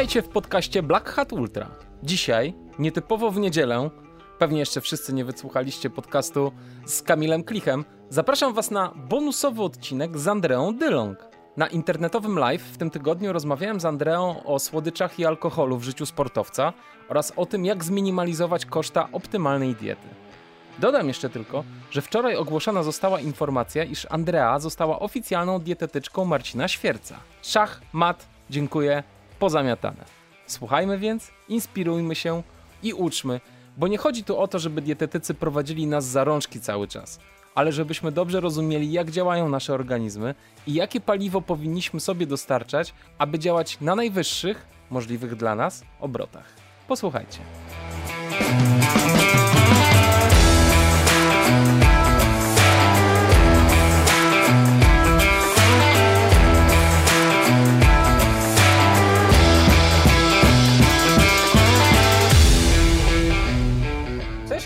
Witajcie w podcaście Black Hat Ultra. Dzisiaj, nietypowo w niedzielę, pewnie jeszcze wszyscy nie wysłuchaliście podcastu z Kamilem Klichem, zapraszam Was na bonusowy odcinek z Andreą Dylong. Na internetowym live w tym tygodniu rozmawiałem z Andreą o słodyczach i alkoholu w życiu sportowca oraz o tym, jak zminimalizować koszta optymalnej diety. Dodam jeszcze tylko, że wczoraj ogłoszona została informacja, iż Andrea została oficjalną dietetyczką Marcina Świerca. Szach, mat, dziękuję, pozamiatane. Słuchajmy więc, inspirujmy się i uczmy, bo nie chodzi tu o to, żeby dietetycy prowadzili nas za rączki cały czas, ale żebyśmy dobrze rozumieli, jak działają nasze organizmy i jakie paliwo powinniśmy sobie dostarczać, aby działać na najwyższych, możliwych dla nas, obrotach. Posłuchajcie.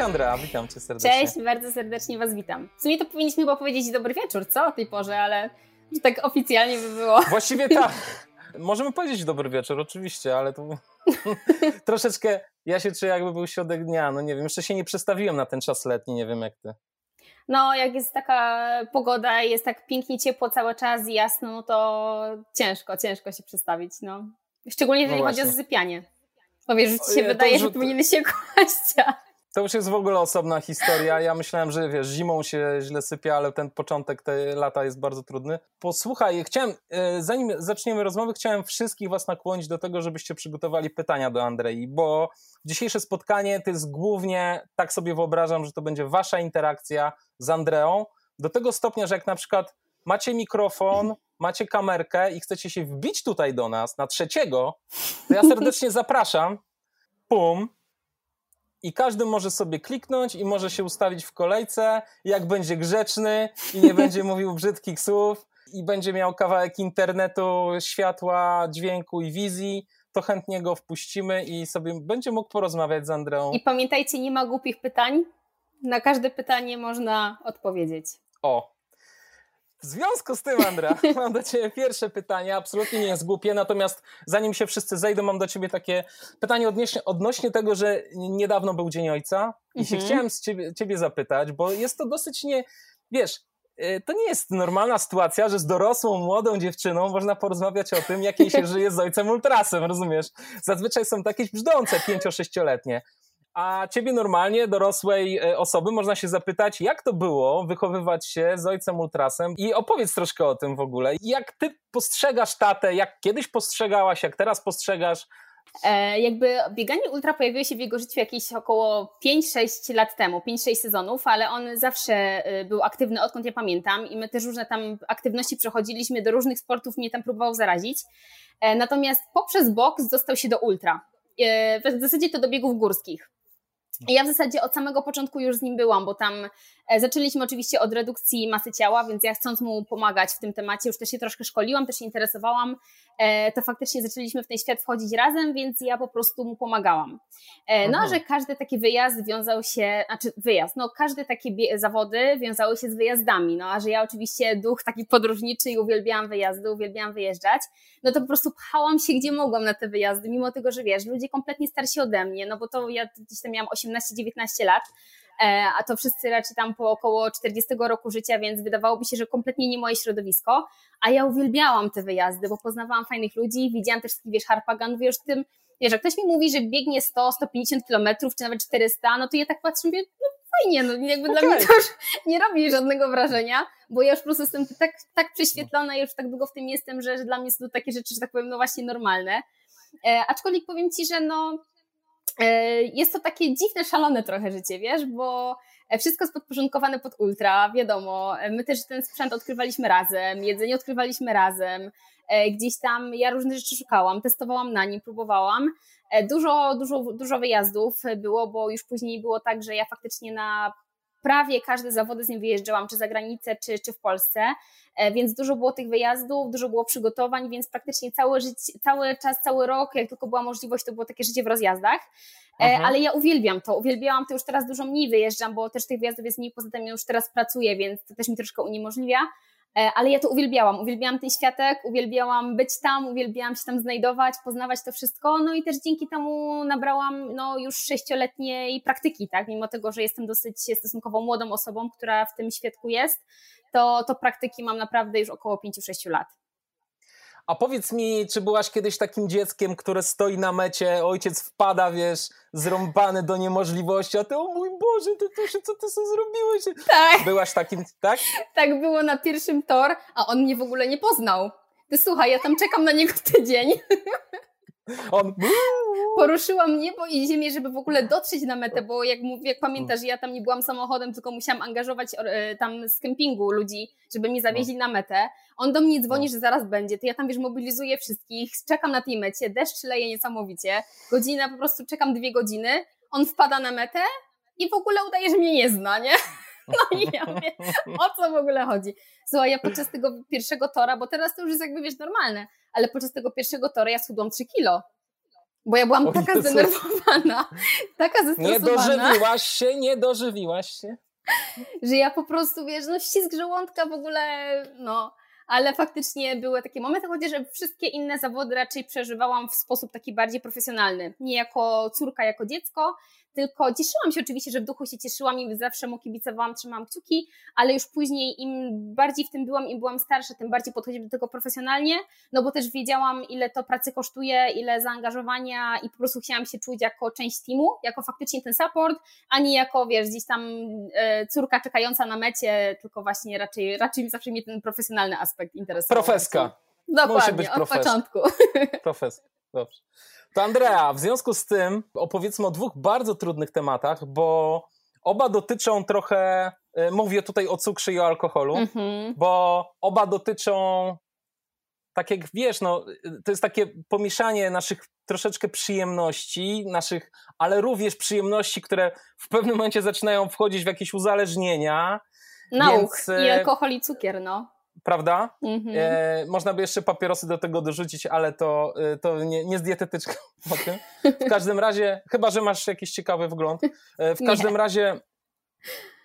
Andrea, witam cię serdecznie. Cześć, bardzo serdecznie Was witam. W sumie to powinniśmy chyba powiedzieć dobry wieczór, co o tej porze, ale tak oficjalnie by było. Właściwie tak. Możemy powiedzieć dobry wieczór, oczywiście, ale tu troszeczkę ja się czuję jakby był środek dnia, no nie wiem, jeszcze się nie przestawiłem na ten czas letni, nie wiem jak ty. No, jak jest taka pogoda i jest tak pięknie ciepło cały czas i jasno, no to ciężko, ciężko się przestawić, no. Szczególnie jeżeli No chodzi o zasypianie. Bo wiesz, że ci się Ojej, to wydaje, że powinieneś się kłaść, a To już jest w ogóle osobna historia. Ja myślałem, że wiesz, zimą się źle sypia, ale ten początek tej lata jest bardzo trudny. Posłuchaj, chciałem, e, zanim zaczniemy rozmowę, chciałem wszystkich was nakłonić do tego, żebyście przygotowali pytania do Andrei, bo dzisiejsze spotkanie to jest głównie, tak sobie wyobrażam, że to będzie wasza interakcja z Andreą, do tego stopnia, że jak na przykład macie mikrofon, macie kamerkę i chcecie się wbić tutaj do nas na trzeciego, to ja serdecznie zapraszam. Pum, i każdy może sobie kliknąć i może się ustawić w kolejce, jak będzie grzeczny i nie będzie mówił brzydkich słów i będzie miał kawałek internetu, światła, dźwięku i wizji, to chętnie go wpuścimy i sobie będzie mógł porozmawiać z Andreą. i pamiętajcie, nie ma głupich pytań. Na każde pytanie można odpowiedzieć. O. W związku z tym, Andra, mam do Ciebie pierwsze pytanie. Absolutnie nie jest głupie, natomiast zanim się wszyscy zejdą, mam do Ciebie takie pytanie odnośnie, odnośnie tego, że niedawno był Dzień Ojca i się Mhm. chciałem z ciebie, ciebie zapytać, bo jest to dosyć nie, wiesz, y, to nie jest normalna sytuacja, że z dorosłą, młodą dziewczyną można porozmawiać o tym, jak jej się żyje z ojcem ultrasem, rozumiesz? Zazwyczaj są takie brzdące, pięcio-sześcioletnie. A ciebie normalnie, dorosłej e, osoby, można się zapytać, jak to było wychowywać się z ojcem ultrasem i opowiedz troszkę o tym w ogóle. Jak ty postrzegasz tatę, jak kiedyś postrzegałaś, jak teraz postrzegasz? E, jakby bieganie ultra pojawiło się w jego życiu jakieś około 5-6 lat temu, 5-6 sezonów, ale on zawsze e, był aktywny, odkąd ja pamiętam i my też różne tam aktywności przechodziliśmy, do różnych sportów mnie tam próbował zarazić. E, natomiast poprzez boks dostał się do ultra. E, w zasadzie to do biegów górskich. Ja w zasadzie od samego początku już z nim byłam, bo tam e, zaczęliśmy oczywiście od redukcji masy ciała, więc ja chcąc mu pomagać w tym temacie, już też się troszkę szkoliłam, też się interesowałam, e, to faktycznie zaczęliśmy w ten świat wchodzić razem, więc ja po prostu mu pomagałam. E, No, a Mhm. że każdy taki wyjazd wiązał się, znaczy wyjazd, no każde takie zawody wiązały się z wyjazdami, no a że ja oczywiście duch taki podróżniczy i uwielbiałam wyjazdy, uwielbiałam wyjeżdżać, no to po prostu pchałam się gdzie mogłam na te wyjazdy, mimo tego, że wiesz, ludzie kompletnie starsi ode mnie, no bo to ja gdzieś tam miałam 18-19 lat, e, a to wszyscy raczej tam po około 40 roku życia, więc wydawało mi się, że kompletnie nie moje środowisko, a ja uwielbiałam te wyjazdy, bo poznawałam fajnych ludzi, widziałam też wiesz, harpagan, wiesz, tym, wiesz, jak ktoś mi mówi, że biegnie 100, 150 kilometrów, czy nawet 400, no to ja tak patrzę, mówię, no fajnie, no jakby dla Okej. mnie to już nie robi żadnego wrażenia, bo ja już po prostu jestem tak, tak prześwietlona już tak długo w tym jestem, że, że dla mnie są to takie rzeczy, że tak powiem, no właśnie normalne. E, aczkolwiek powiem Ci, że no jest to takie dziwne, szalone trochę życie, wiesz, bo e, wszystko jest podporządkowane pod ultra, wiadomo, e, my też ten sprzęt odkrywaliśmy razem, jedzenie odkrywaliśmy razem, e, gdzieś tam ja różne rzeczy szukałam, testowałam na nim, próbowałam. E, Dużo, dużo, dużo wyjazdów było, bo już później było tak, że ja faktycznie na prawie każde zawody z nim wyjeżdżałam, czy za granicę, czy, czy w Polsce, E, więc dużo było tych wyjazdów, dużo było przygotowań, więc praktycznie cały, życie, cały czas, cały rok, jak tylko była możliwość, to było takie życie w rozjazdach. E, Mhm. Ale ja uwielbiam to, uwielbiałam to już teraz dużo mniej wyjeżdżam, bo też tych wyjazdów jest mniej, poza tym już teraz pracuję, więc to też mi troszkę uniemożliwia. E, ale ja to uwielbiałam. Uwielbiałam ten światek, uwielbiałam być tam, uwielbiałam się tam znajdować, poznawać to wszystko. No i też dzięki temu nabrałam no, już sześcioletniej praktyki, tak? Mimo tego, że jestem dosyć stosunkowo młodą osobą, która w tym świadku jest, to, to praktyki mam naprawdę już około 5-6 lat. A powiedz mi, czy byłaś kiedyś takim dzieckiem, które stoi na mecie, ojciec wpada, wiesz, zrąbany do niemożliwości, a ty, o mój Boże, ty, ty, co ty sobie zrobiłeś? Tak. Byłaś takim, tak? Tak było na pierwszym tor, a on mnie w ogóle nie poznał. Ty słuchaj, ja tam czekam na niego tydzień. On poruszyłam niebo i ziemię, żeby w ogóle dotrzeć na metę, bo jak, mówię, jak pamiętasz, ja tam nie byłam samochodem, tylko musiałam angażować e, tam z kempingu ludzi, żeby mnie zawieźli na metę. On do mnie dzwoni, że zaraz będzie, to ja tam, wiesz, mobilizuję wszystkich, czekam na tej mecie, deszcz leje niesamowicie, godzina, po prostu czekam dwie godziny, on wpada na metę i w ogóle udaje, że mnie nie zna, nie? No i ja mówię, o co w ogóle chodzi? Słuchaj, ja podczas tego pierwszego tora, bo teraz to już jest jakby, wiesz, normalne, ale podczas tego pierwszego tora ja schudłam 3 kilo. Bo ja byłam o taka Jezu. zdenerwowana, taka zestresowana. Nie dożywiłaś się, nie dożywiłaś się. Że ja po prostu, wiesz, no ścisk żołądka w ogóle, no ale faktycznie były takie momenty, chociaż wszystkie inne zawody raczej przeżywałam w sposób taki bardziej profesjonalny. Nie jako córka, jako dziecko, tylko cieszyłam się oczywiście, że w duchu się cieszyłam i zawsze mu kibicowałam, trzymałam kciuki, ale już później im bardziej w tym byłam, im byłam starsza, tym bardziej podchodziłam do tego profesjonalnie, no bo też wiedziałam, ile to pracy kosztuje, ile zaangażowania i po prostu chciałam się czuć jako część teamu, jako faktycznie ten support, a nie jako, wiesz, gdzieś tam e, córka czekająca na mecie, tylko właśnie raczej, raczej zawsze mnie ten profesjonalny aspekt interesował. Profeska. Dokładnie, Musi być od początku. Profeska, dobrze. To Andrea, w związku z tym opowiedzmy o dwóch bardzo trudnych tematach, bo oba dotyczą trochę, e, mówię tutaj o cukrze i o alkoholu, mm-hmm. bo oba dotyczą, tak jak wiesz, no, to jest takie pomieszanie naszych troszeczkę przyjemności, naszych, ale również przyjemności, które w pewnym momencie zaczynają wchodzić w jakieś uzależnienia. Nauk więc, i e, alkohol i cukier, no prawda? Mm-hmm. E, można by jeszcze papierosy do tego dorzucić, ale to, e, to nie, nie z dietetyczką o tym. W każdym razie, chyba, że masz jakiś ciekawy wgląd. E, w każdym nie. razie,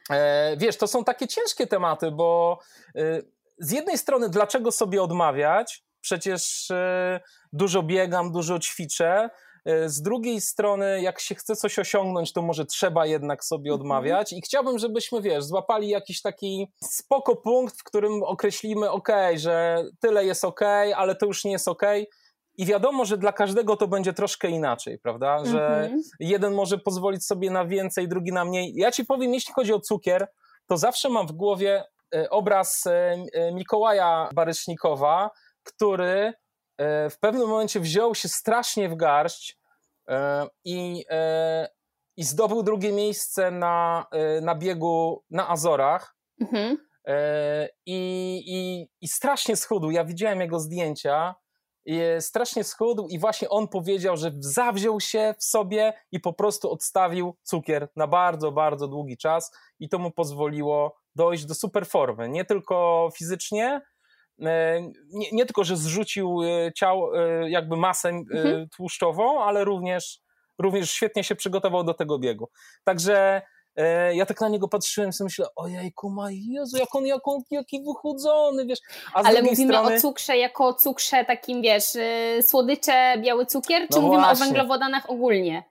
e, wiesz, to są takie ciężkie tematy, bo e, z jednej strony, dlaczego sobie odmawiać? Przecież e, dużo biegam, dużo ćwiczę, z drugiej strony, jak się chce coś osiągnąć, to może trzeba jednak sobie mhm. odmawiać. I chciałbym, żebyśmy, wiesz, złapali jakiś taki spoko punkt, w którym określimy, ok, że tyle jest ok, ale to już nie jest ok. I wiadomo, że dla każdego to będzie troszkę inaczej, prawda? Że mhm. jeden może pozwolić sobie na więcej, drugi na mniej. Ja ci powiem, jeśli chodzi o cukier, to zawsze mam w głowie e, obraz e, Mikołaja Barysznikowa, który w pewnym momencie wziął się strasznie w garść e, i, e, i zdobył drugie miejsce na, e, na biegu na Azorach. Mhm. I, i, I strasznie schudł. Ja widziałem jego zdjęcia. I strasznie schudł, i właśnie on powiedział, że zawziął się w sobie i po prostu odstawił cukier na bardzo, bardzo długi czas, i to mu pozwoliło dojść do super formy. Nie tylko fizycznie, E, nie, nie, tylko, że zrzucił e, ciało, e, jakby masę mhm. tłuszczową, ale również, również świetnie się przygotował do tego biegu. Także ja tak na niego patrzyłem i myślę, ojej, kuma, Jezu, jak on, jak on jaki wychudzony, wiesz. Ale mówimy strony... o cukrze jako o cukrze takim, wiesz, słodycze, biały cukier, czy no mówimy właśnie. o węglowodanach ogólnie?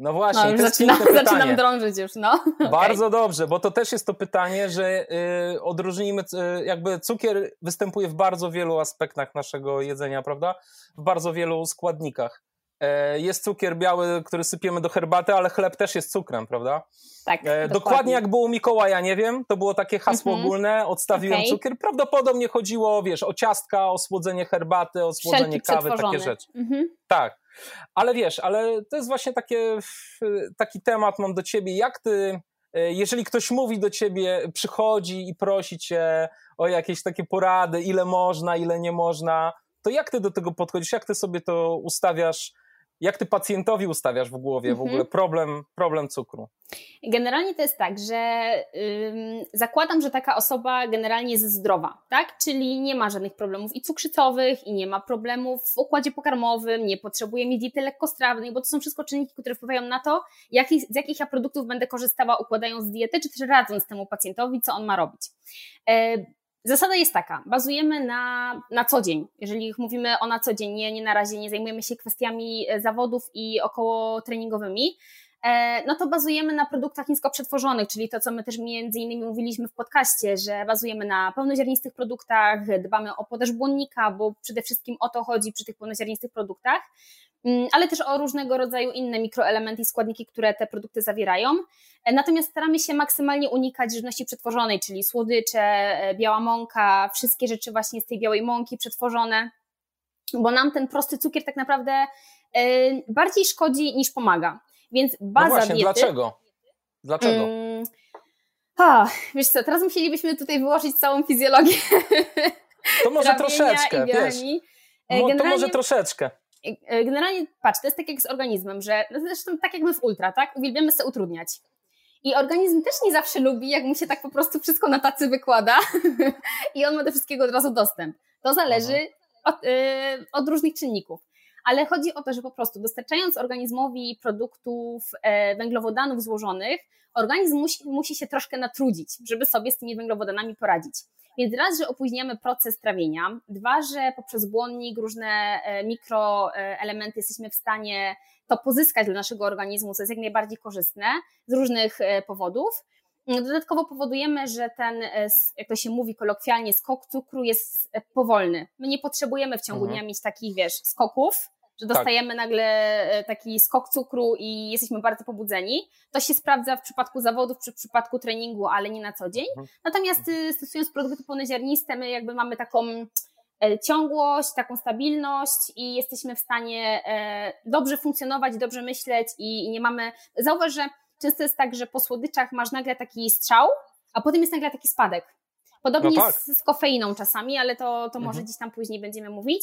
No właśnie, no, jest zaczynam, zaczynam drążyć już, no. Bardzo okay. dobrze, bo to też jest to pytanie, że y, odróżnijmy, y, jakby cukier występuje w bardzo wielu aspektach naszego jedzenia, prawda? W bardzo wielu składnikach. E, jest cukier biały, który sypiemy do herbaty, ale chleb też jest cukrem, prawda? Tak. E, dokładnie. jak było Mikołaja, nie wiem, to było takie hasło mm -hmm. ogólne, odstawiłem okay. cukier. Prawdopodobnie chodziło, wiesz, o ciastka, o słodzenie herbaty, o słodzenie kawy, takie rzeczy. Mm -hmm. Tak. Ale wiesz, ale to jest właśnie takie, taki temat mam do ciebie, jak ty, e, jeżeli ktoś mówi do ciebie, przychodzi i prosi cię o jakieś takie porady, ile można, ile nie można, to jak ty do tego podchodzisz, jak ty sobie to ustawiasz jak ty pacjentowi ustawiasz w głowie w ogóle mhm. problem, problem cukru? Generalnie to jest tak, że ym, zakładam, że taka osoba generalnie jest zdrowa, tak? Czyli nie ma żadnych problemów i cukrzycowych, i nie ma problemów w układzie pokarmowym, nie potrzebuje mieć diety lekkostrawnej, bo to są wszystko czynniki, które wpływają na to, z jakich ja produktów będę korzystała układając dietę, czy też radząc temu pacjentowi, co on ma robić. E, Zasada jest taka, bazujemy na, na co dzień. Jeżeli mówimy o na co dzień, nie, nie na razie nie zajmujemy się kwestiami e, zawodów i około treningowymi, e, no to bazujemy na produktach nisko przetworzonych, czyli to, co my też między innymi mówiliśmy w podcaście, że bazujemy na pełnoziarnistych produktach, dbamy o podaż błonnika, bo przede wszystkim o to chodzi przy tych pełnoziarnistych produktach. Mm, ale też o różnego rodzaju inne mikroelementy i składniki, które te produkty zawierają. E, natomiast staramy się maksymalnie unikać żywności przetworzonej, czyli słodycze, e, biała mąka, wszystkie rzeczy właśnie z tej białej mąki przetworzone, bo nam ten prosty cukier tak naprawdę e, bardziej szkodzi niż pomaga. Więc no baza no właśnie, diety... dlaczego? Dlaczego? Hmm, a, wiesz co, teraz musielibyśmy tutaj wyłożyć całą fizjologię. To może troszeczkę, wiesz. Generalnie... To może troszeczkę. E, generalnie, patrz, to jest tak jak z organizmem, że no zresztą tak jak my w ultra, tak? Uwielbiamy sobie utrudniać. I organizm też nie zawsze lubi, jak mu się tak po prostu wszystko na tacy wykłada i on ma do wszystkiego od razu dostęp. To zależy od, yy, od różnych czynników ale chodzi o to, że po prostu dostarczając organizmowi produktów e, węglowodanów złożonych, organizm musi, musi się troszkę natrudzić, żeby sobie z tymi węglowodanami poradzić. Więc raz, że opóźniamy proces trawienia, dwa, że poprzez błonnik różne e, mikroelementy jesteśmy w stanie to pozyskać dla naszego organizmu, co jest jak najbardziej korzystne z różnych e, powodów. Dodatkowo powodujemy, że ten, jak to się mówi kolokwialnie, skok cukru jest powolny. My nie potrzebujemy w ciągu mhm. dnia mieć takich, wiesz, skoków, że tak. dostajemy tak. nagle e, taki skok cukru i jesteśmy bardzo pobudzeni. To się sprawdza w przypadku zawodów, przy przypadku treningu, ale nie na co dzień. Mhm. Natomiast stosując produkty pełnoziarniste, my jakby mamy taką e, ciągłość, taką stabilność i jesteśmy w stanie e, dobrze funkcjonować, dobrze myśleć i nie mamy. Zauważ, że często jest tak, że po słodyczach masz nagle taki strzał, a potem jest nagle taki spadek. Podobnie no tak. z, z, kofeiną czasami, ale to, to może mhm. gdzieś tam później będziemy mówić.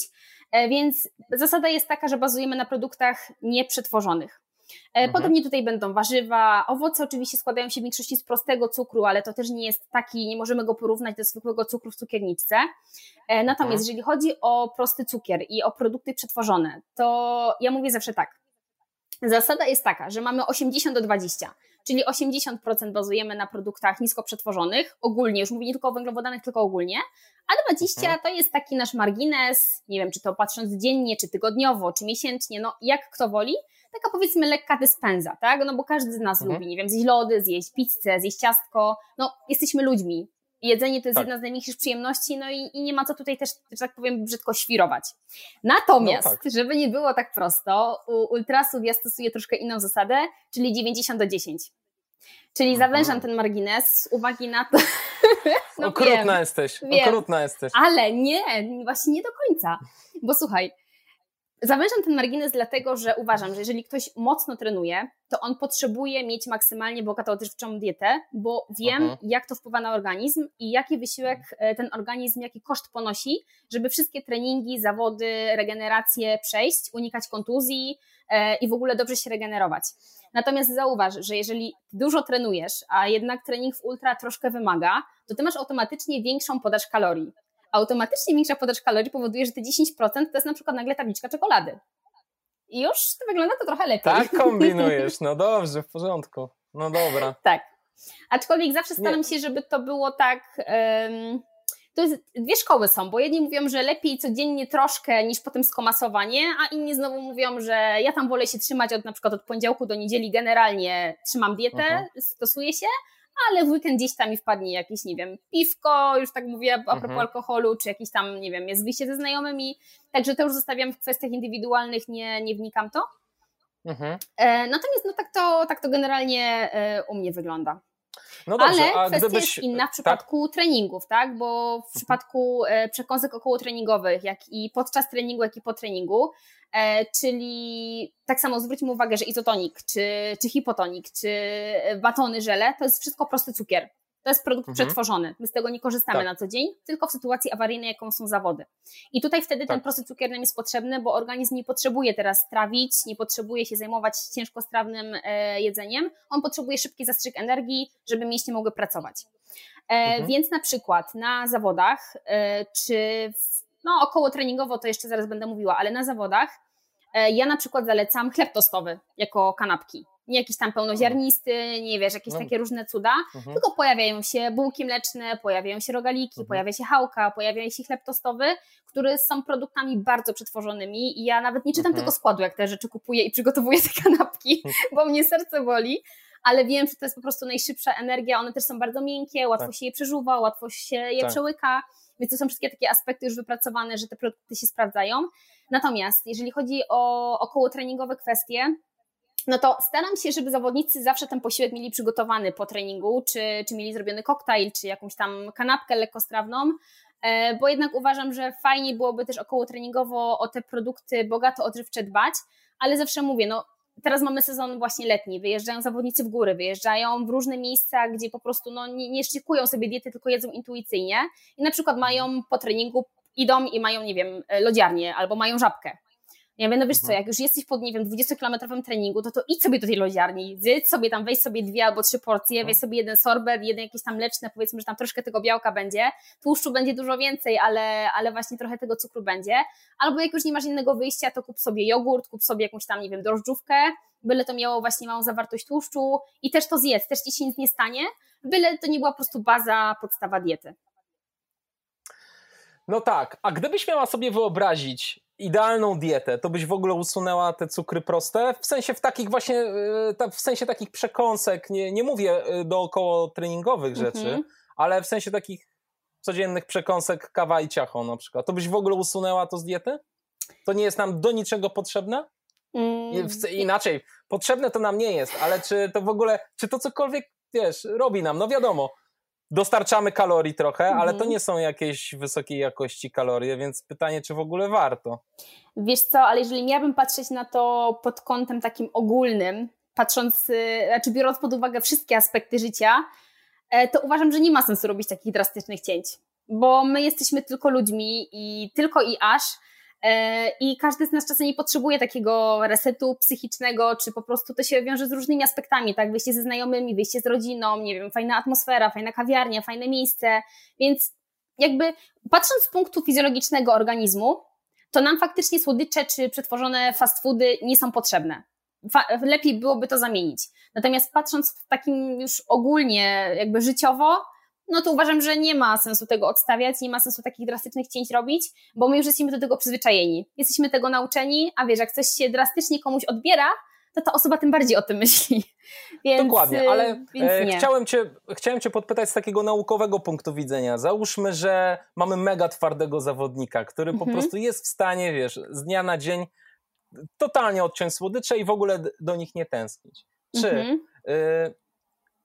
E, więc zasada jest taka, że bazujemy na produktach nieprzetworzonych. E, mhm. Podobnie tutaj będą warzywa, owoce oczywiście składają się w większości z prostego cukru, ale to też nie jest taki, nie możemy go porównać do zwykłego cukru w cukierniczce. E, natomiast mhm. jeżeli chodzi o prosty cukier i o produkty przetworzone, to ja mówię zawsze tak. Zasada jest taka, że mamy 80 do 20 czyli 80% bazujemy na produktach nisko przetworzonych, ogólnie, już mówię nie tylko o węglowodanach, tylko ogólnie, a 20% mhm. to jest taki nasz margines, nie wiem, czy to patrząc dziennie, czy tygodniowo, czy miesięcznie, no jak kto woli, taka powiedzmy lekka dyspenza, tak? No bo każdy z nas mhm. lubi, nie wiem, zjeść lody, zjeść pizzę, zjeść ciastko, no jesteśmy ludźmi, jedzenie to jest tak. jedna z największych przyjemności, no i, i, nie ma co tutaj też, że tak powiem, brzydko świrować. Natomiast, no tak. żeby nie było tak prosto, u ultrasów ja stosuję troszkę inną zasadę, czyli 90 do 10. Czyli mhm. zawężam ten margines z uwagi na to. no okrutna wiem, jesteś, wiem, okrutna jesteś. Ale nie, właśnie nie do końca. Bo słuchaj, Zawężam ten margines dlatego, że uważam, że jeżeli ktoś mocno trenuje, to on potrzebuje mieć maksymalnie bogatą dietę, bo wiem, Aha. jak to wpływa na organizm i jaki wysiłek e, ten organizm, jaki koszt ponosi, żeby wszystkie treningi, zawody, regeneracje przejść, unikać kontuzji e, i w ogóle dobrze się regenerować. Natomiast zauważ, że jeżeli dużo trenujesz, a jednak trening w ultra troszkę wymaga, to ty masz automatycznie większą podaż kalorii automatycznie większa podaż kalorii powoduje, że te 10% to jest na przykład nagle tabliczka czekolady. I już to wygląda to trochę lepiej. Tak kombinujesz, no dobrze, w porządku. No dobra. tak. Aczkolwiek zawsze staram Nie. się, żeby to było tak... Um, to jest, dwie szkoły są, bo jedni mówią, że lepiej codziennie troszkę niż potem skomasowanie, a inni znowu mówią, że ja tam wolę się trzymać od na przykład od poniedziałku do niedzieli generalnie trzymam dietę, uh mhm. -huh. stosuję się, ale w weekend gdzieś tam mi wpadnie jakieś, nie wiem, piwko, już tak mówię a propos mhm. alkoholu, czy jakiś tam, nie wiem, jest wyjście ze znajomymi, także to już zostawiam w kwestiach indywidualnych, nie, nie wnikam to. Mhm. E, natomiast no tak to, tak to generalnie e, u mnie wygląda. No dobrze, Ale kwestia gdybyś... jest inna w przypadku tak? treningów, tak? Bo w mhm. przypadku e, przekąsek okołotreningowych, jak i podczas treningu, jak i po treningu, e, czyli tak samo zwróćmy uwagę, że izotonik, czy, czy hipotonik, czy batony, żele, to jest wszystko prosty cukier. To jest produkt mhm. przetworzony. My z tego nie korzystamy tak. na co dzień, tylko w sytuacji awaryjnej, jaką są zawody. I tutaj wtedy tak. ten prosty cukier nam jest potrzebny, bo organizm nie potrzebuje teraz trawić, nie potrzebuje się zajmować ciężkostrawnym e, jedzeniem. On potrzebuje szybki zastrzyk energii, żeby mięśnie mogły pracować. E, mhm. Więc na przykład na zawodach, e, czy w, no około treningowo to jeszcze zaraz będę mówiła, ale na zawodach ja na przykład zalecam chleb tostowy jako kanapki Nie jakiś tam pełnoziarnisty, nie wiesz, jakieś no. takie różne cuda, mhm. tylko pojawiają się bułki mleczne, pojawiają się rogaliki, mhm. pojawia się chałka, pojawia się chleb tostowy, które są produktami bardzo przetworzonymi i ja nawet nie czytam mhm. tego składu, jak te rzeczy kupuję i przygotowuję te kanapki, mhm. bo mnie serce boli, ale wiem, że to jest po prostu najszybsza energia, one też są bardzo miękkie, łatwo tak. się je przeżuwa, łatwo się je tak. przełyka, więc to są wszystkie takie aspekty już wypracowane, że te produkty się sprawdzają. Natomiast jeżeli chodzi o około treningowe kwestie, no to staram się, żeby zawodnicy zawsze ten posiłek mieli przygotowany po treningu, czy, czy mieli zrobiony koktajl, czy jakąś tam kanapkę lekkostrawną, e, bo jednak uważam, że fajnie byłoby też około treningowo o te produkty bogato odżywcze dbać, ale zawsze mówię, no teraz mamy sezon właśnie letni, wyjeżdżają zawodnicy w góry, wyjeżdżają w różne miejsca, gdzie po prostu no, nie, nie szykują sobie diety, tylko jedzą intuicyjnie i na przykład mają po treningu, idą i mają, nie wiem, lodziarnię albo mają żabkę. Ja mówię, no wiesz co, mhm. jak już jesteś pod, nie wiem, 20-kilometrowym treningu, to to idź sobie do tej lodziarni, zjedz sobie tam, weź sobie dwie albo trzy porcje, weź sobie jeden sorbet, jeden jakieś tam mleczne, powiedzmy, że tam troszkę tego białka będzie, tłuszczu będzie dużo więcej, ale, ale właśnie trochę tego cukru będzie. Albo jak już nie masz innego wyjścia, to kup sobie jogurt, kup sobie jakąś tam, nie wiem, drożdżówkę, byle to miało właśnie małą zawartość tłuszczu i też to zjedz, też ci się nic nie stanie, byle to nie była po prostu baza, podstawa diety. No tak, a gdybyś miała sobie wyobrazić idealną dietę, to byś w ogóle usunęła te cukry proste? W sensie w takich właśnie, e, w sensie takich przekąsek, nie, nie mówię e, dookoło treningowych rzeczy, mhm. ale w sensie takich codziennych przekąsek kawa i ciacho na przykład. To byś w ogóle usunęła to z diety? To nie jest nam do niczego potrzebne? Mm. Inaczej, potrzebne to nam nie jest, ale czy to w ogóle, czy to cokolwiek, wiesz, robi nam? No wiadomo, dostarczamy kalorii trochę, mhm. ale to mhm. nie są jakieś wysokiej jakości kalorie, więc pytanie, czy w ogóle warto? Wiesz co, ale jeżeli miałabym patrzeć na to pod kątem takim ogólnym, patrząc, y, znaczy biorąc pod uwagę wszystkie aspekty życia, e, to uważam, że nie ma sensu robić takich drastycznych cięć, bo my jesteśmy tylko ludźmi i tylko i aż I każdy z nas czasem nie potrzebuje takiego resetu psychicznego, czy po prostu to się wiąże z różnymi aspektami, tak? Wyjście ze znajomymi, wyjście z rodziną, nie wiem, fajna atmosfera, fajna kawiarnia, fajne miejsce. Więc jakby patrząc z punktu fizjologicznego organizmu, to nam faktycznie słodycze czy przetworzone fast foody nie są potrzebne. lepiej byłoby to zamienić. Natomiast patrząc w takim już ogólnie, jakby życiowo, no to uważam, że nie ma sensu tego odstawiać, nie ma sensu takich drastycznych cięć robić, bo my już jesteśmy do tego przyzwyczajeni. Jesteśmy tego nauczeni, a wiesz, jak coś się drastycznie komuś odbiera, to ta osoba tym bardziej o tym myśli. Więc, Dokładnie, ale e, więc chciałem, cię, chciałem Cię podpytać z takiego naukowego punktu widzenia. Załóżmy, że mamy mega twardego zawodnika, który mhm. po prostu jest w stanie, wiesz, z dnia na dzień totalnie odciąć słodycze i w ogóle do nich nie tęsknić. Czy mhm. y,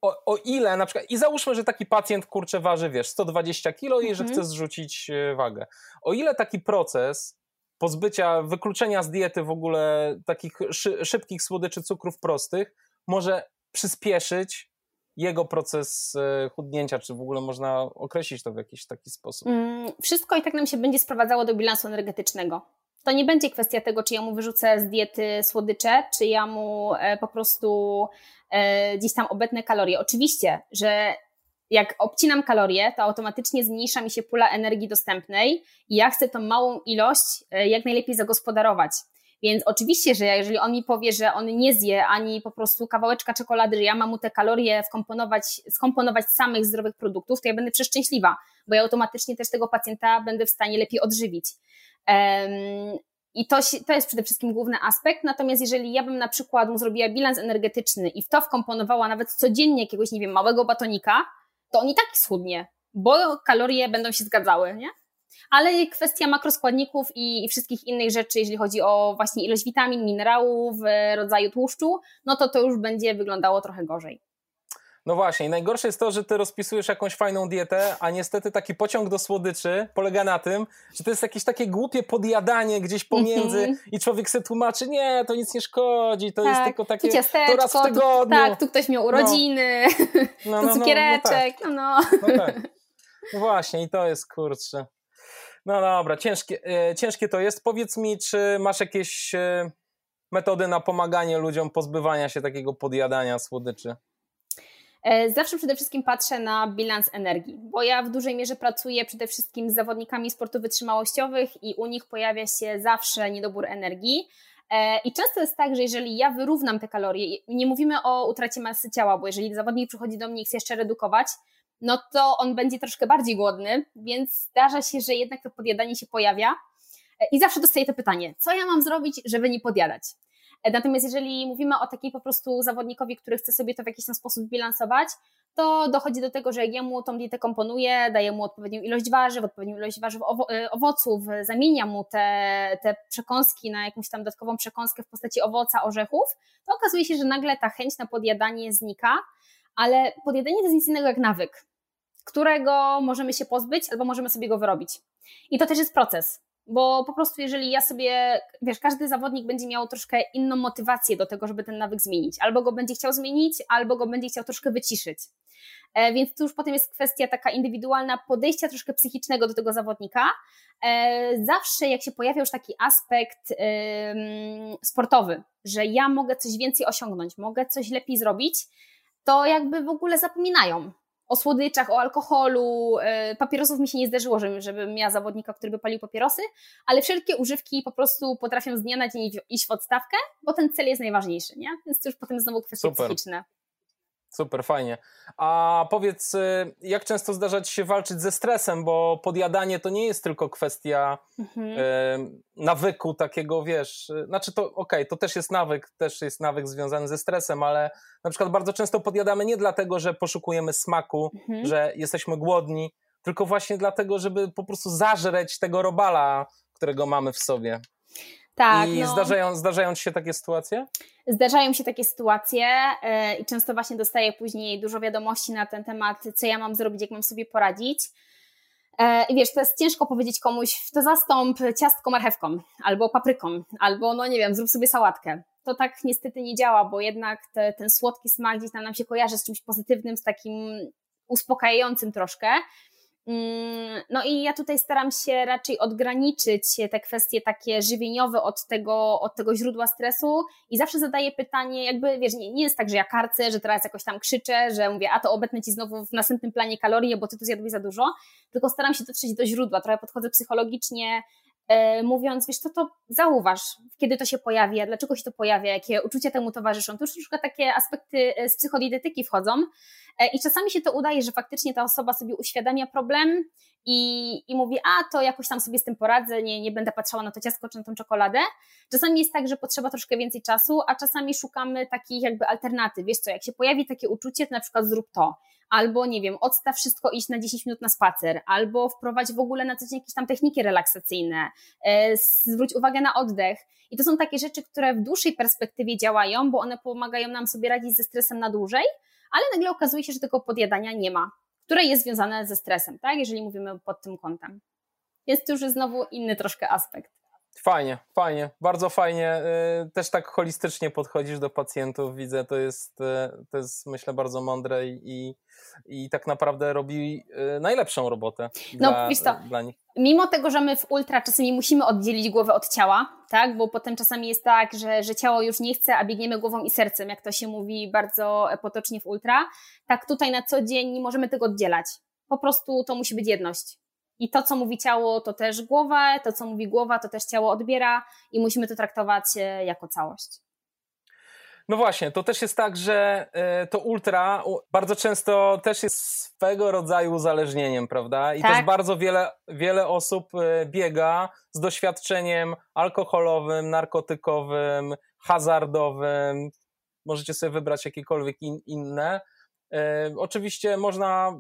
o, o, ile na przykład, i załóżmy, że taki pacjent kurczę waży, wiesz, 120 kilo i że mhm. chce zrzucić e, wagę. O ile taki proces pozbycia, wykluczenia z diety w ogóle takich szy, szybkich słodyczy, cukrów prostych może przyspieszyć jego proces e, chudnięcia, czy w ogóle można określić to w jakiś taki sposób? Mm, wszystko i tak nam się będzie sprowadzało do bilansu energetycznego. To nie będzie kwestia tego, czy ja mu wyrzucę z diety słodycze, czy ja mu e, po prostu E, gdzieś tam obecne kalorie. Oczywiście, że jak obcinam kalorie, to automatycznie zmniejsza mi się pula energii dostępnej i ja chcę tą małą ilość e, jak najlepiej zagospodarować. Więc oczywiście, że jeżeli on mi powie, że on nie zje ani po prostu kawałeczka czekolady, że ja mam mu te kalorie wkomponować, skomponować z samych zdrowych produktów, to ja będę przeszczęśliwa, bo ja automatycznie też tego pacjenta będę w stanie lepiej odżywić. I to, to jest przede wszystkim główny aspekt. Natomiast jeżeli ja bym na przykład mu zrobiła bilans energetyczny i w to wkomponowała nawet codziennie jakiegoś, nie wiem, małego batonika, to on i tak schudnie, bo kalorie będą się zgadzały, nie? Ale kwestia makroskładników i, i wszystkich innych rzeczy, jeżeli chodzi o właśnie ilość witamin, minerałów, rodzaju tłuszczu, no to to już będzie wyglądało trochę gorzej. No właśnie, i najgorsze jest to, że ty rozpisujesz jakąś fajną dietę, a niestety taki pociąg do słodyczy polega na tym, że to jest jakieś takie głupie podjadanie gdzieś pomiędzy mm -hmm. i człowiek sobie tłumaczy, nie, to nic nie szkodzi, to tak, jest tylko takie ciasteczko, to raz w tygodniu. Tu, tak, tu ktoś miał urodziny, no. no, no, no cukiereczek, no, no, no. no tak. No właśnie, i to jest kurczę. No dobra, ciężkie, e, ciężkie to jest. Powiedz mi, czy masz jakieś e, metody na pomaganie ludziom pozbywania się takiego podjadania słodyczy? E, zawsze przede wszystkim patrzę na bilans energii, bo ja w dużej mierze pracuję przede wszystkim z zawodnikami sportów wytrzymałościowych i u nich pojawia się zawsze niedobór energii. E, I często jest tak, że jeżeli ja wyrównam te kalorie, nie mówimy o utracie masy ciała, bo jeżeli zawodnik przychodzi do mnie i chce jeszcze redukować, no to on będzie troszkę bardziej głodny, więc zdarza się, że jednak to podjadanie się pojawia. E, I zawsze dostaję to pytanie, co ja mam zrobić, żeby nie podjadać? Natomiast jeżeli mówimy o takiej po prostu zawodnikowi, który chce sobie to w jakiś tam sposób bilansować, to dochodzi do tego, że ja mu tą dietę komponuję, daję mu odpowiednią ilość warzyw, odpowiednią ilość warzyw, e, owoców, zamienia mu te, te przekąski na jakąś tam dodatkową przekąskę w postaci owoca, orzechów, to okazuje się, że nagle ta chęć na podjadanie znika, ale podjadanie to jest nic innego jak nawyk, którego możemy się pozbyć albo możemy sobie go wyrobić. I to też jest proces bo po prostu jeżeli ja sobie, wiesz, każdy zawodnik będzie miał troszkę inną motywację do tego, żeby ten nawyk zmienić. Albo go będzie chciał zmienić, albo go będzie chciał troszkę wyciszyć. E, więc tu już potem jest kwestia taka indywidualna podejścia troszkę psychicznego do tego zawodnika. E, zawsze jak się pojawia już taki aspekt sportowy, że ja mogę coś więcej osiągnąć, mogę coś lepiej zrobić, to jakby w ogóle zapominają o słodyczach, o alkoholu. E, papierosów mi się nie zdarzyło, żebym miała zawodnika, który by palił papierosy, ale wszelkie używki po prostu potrafią z dnia na dzień iść w odstawkę, bo ten cel jest najważniejszy, nie? Więc to już potem znowu kwestie Super. psychiczne. Super, fajnie. A powiedz, y, jak często zdarza ci się walczyć ze stresem, bo podjadanie to nie jest tylko kwestia mhm. y, nawyku takiego, wiesz, y, znaczy to okej, okay, to też jest nawyk, też jest nawyk związany ze stresem, ale na przykład bardzo często podjadamy nie dlatego, że poszukujemy smaku, mhm. że jesteśmy głodni, tylko właśnie dlatego, żeby po prostu zażreć tego robala, którego mamy w sobie. Tak. I no. zdarzają, zdarzają ci się takie sytuacje? Zdarzają się takie sytuacje yy, i często właśnie dostaję później dużo wiadomości na ten temat, co ja mam zrobić, jak mam sobie poradzić. E, I wiesz, to jest ciężko powiedzieć komuś, to zastąp ciastko marchewką, albo papryką, albo no nie wiem, zrób sobie sałatkę. To tak niestety nie działa, bo jednak te, ten słodki smak gdzieś tam nam się kojarzy z czymś pozytywnym, z takim uspokajającym troszkę. Mm, no i ja tutaj staram się raczej odgraniczyć te kwestie takie żywieniowe od tego, od tego źródła stresu i zawsze zadaję pytanie, jakby wiesz, nie, nie jest tak, że ja karcę, że teraz jakoś tam krzyczę, że mówię, a to obetnę ci znowu w następnym planie kalorii, bo ty tu zjadłeś za dużo, tylko staram się dotrzeć do źródła, trochę podchodzę psychologicznie, mówiąc, wiesz, to to zauważ, kiedy to się pojawia, dlaczego się to pojawia, jakie uczucia temu towarzyszą. Tu już troszkę takie aspekty e, z psychodietetyki wchodzą e, i czasami się to udaje, że faktycznie ta osoba sobie uświadamia problem i, i mówi, a to jakoś tam sobie z tym poradzę, nie, nie będę patrzała na to ciastko czy na tą czekoladę. Czasami jest tak, że potrzeba troszkę więcej czasu, a czasami szukamy takich jakby alternatyw. Wiesz co, jak się pojawi takie uczucie, to na przykład zrób to albo nie wiem, odstaw wszystko, iść na 10 minut na spacer, albo wprowadź w ogóle na co dzień jakieś tam techniki relaksacyjne, e, zwróć uwagę na oddech. I to są takie rzeczy, które w dłuższej perspektywie działają, bo one pomagają nam sobie radzić ze stresem na dłużej, ale nagle okazuje się, że tego podjadania nie ma, które jest związane ze stresem, tak? Jeżeli mówimy pod tym kątem. Jest to już znowu inny troszkę aspekt. Fajnie, fajnie, bardzo fajnie. Y, też tak holistycznie podchodzisz do pacjentów, widzę, to jest, y, to jest myślę bardzo mądre i, i tak naprawdę robi y, najlepszą robotę no, dla, to, dla nich. Mimo tego, że my w ultra czasami musimy oddzielić głowę od ciała, tak, bo potem czasami jest tak, że, że ciało już nie chce, a biegniemy głową i sercem, jak to się mówi bardzo potocznie w ultra, tak tutaj na co dzień nie możemy tego oddzielać. Po prostu to musi być jedność. I to, co mówi ciało, to też głowa, to, co mówi głowa, to też ciało odbiera i musimy to traktować e, jako całość. No właśnie, to też jest tak, że e, to ultra bardzo często też jest swego rodzaju uzależnieniem, prawda? I tak. też bardzo wiele, wiele osób e, biega z doświadczeniem alkoholowym, narkotykowym, hazardowym. Możecie sobie wybrać jakiekolwiek in, inne oczywiście można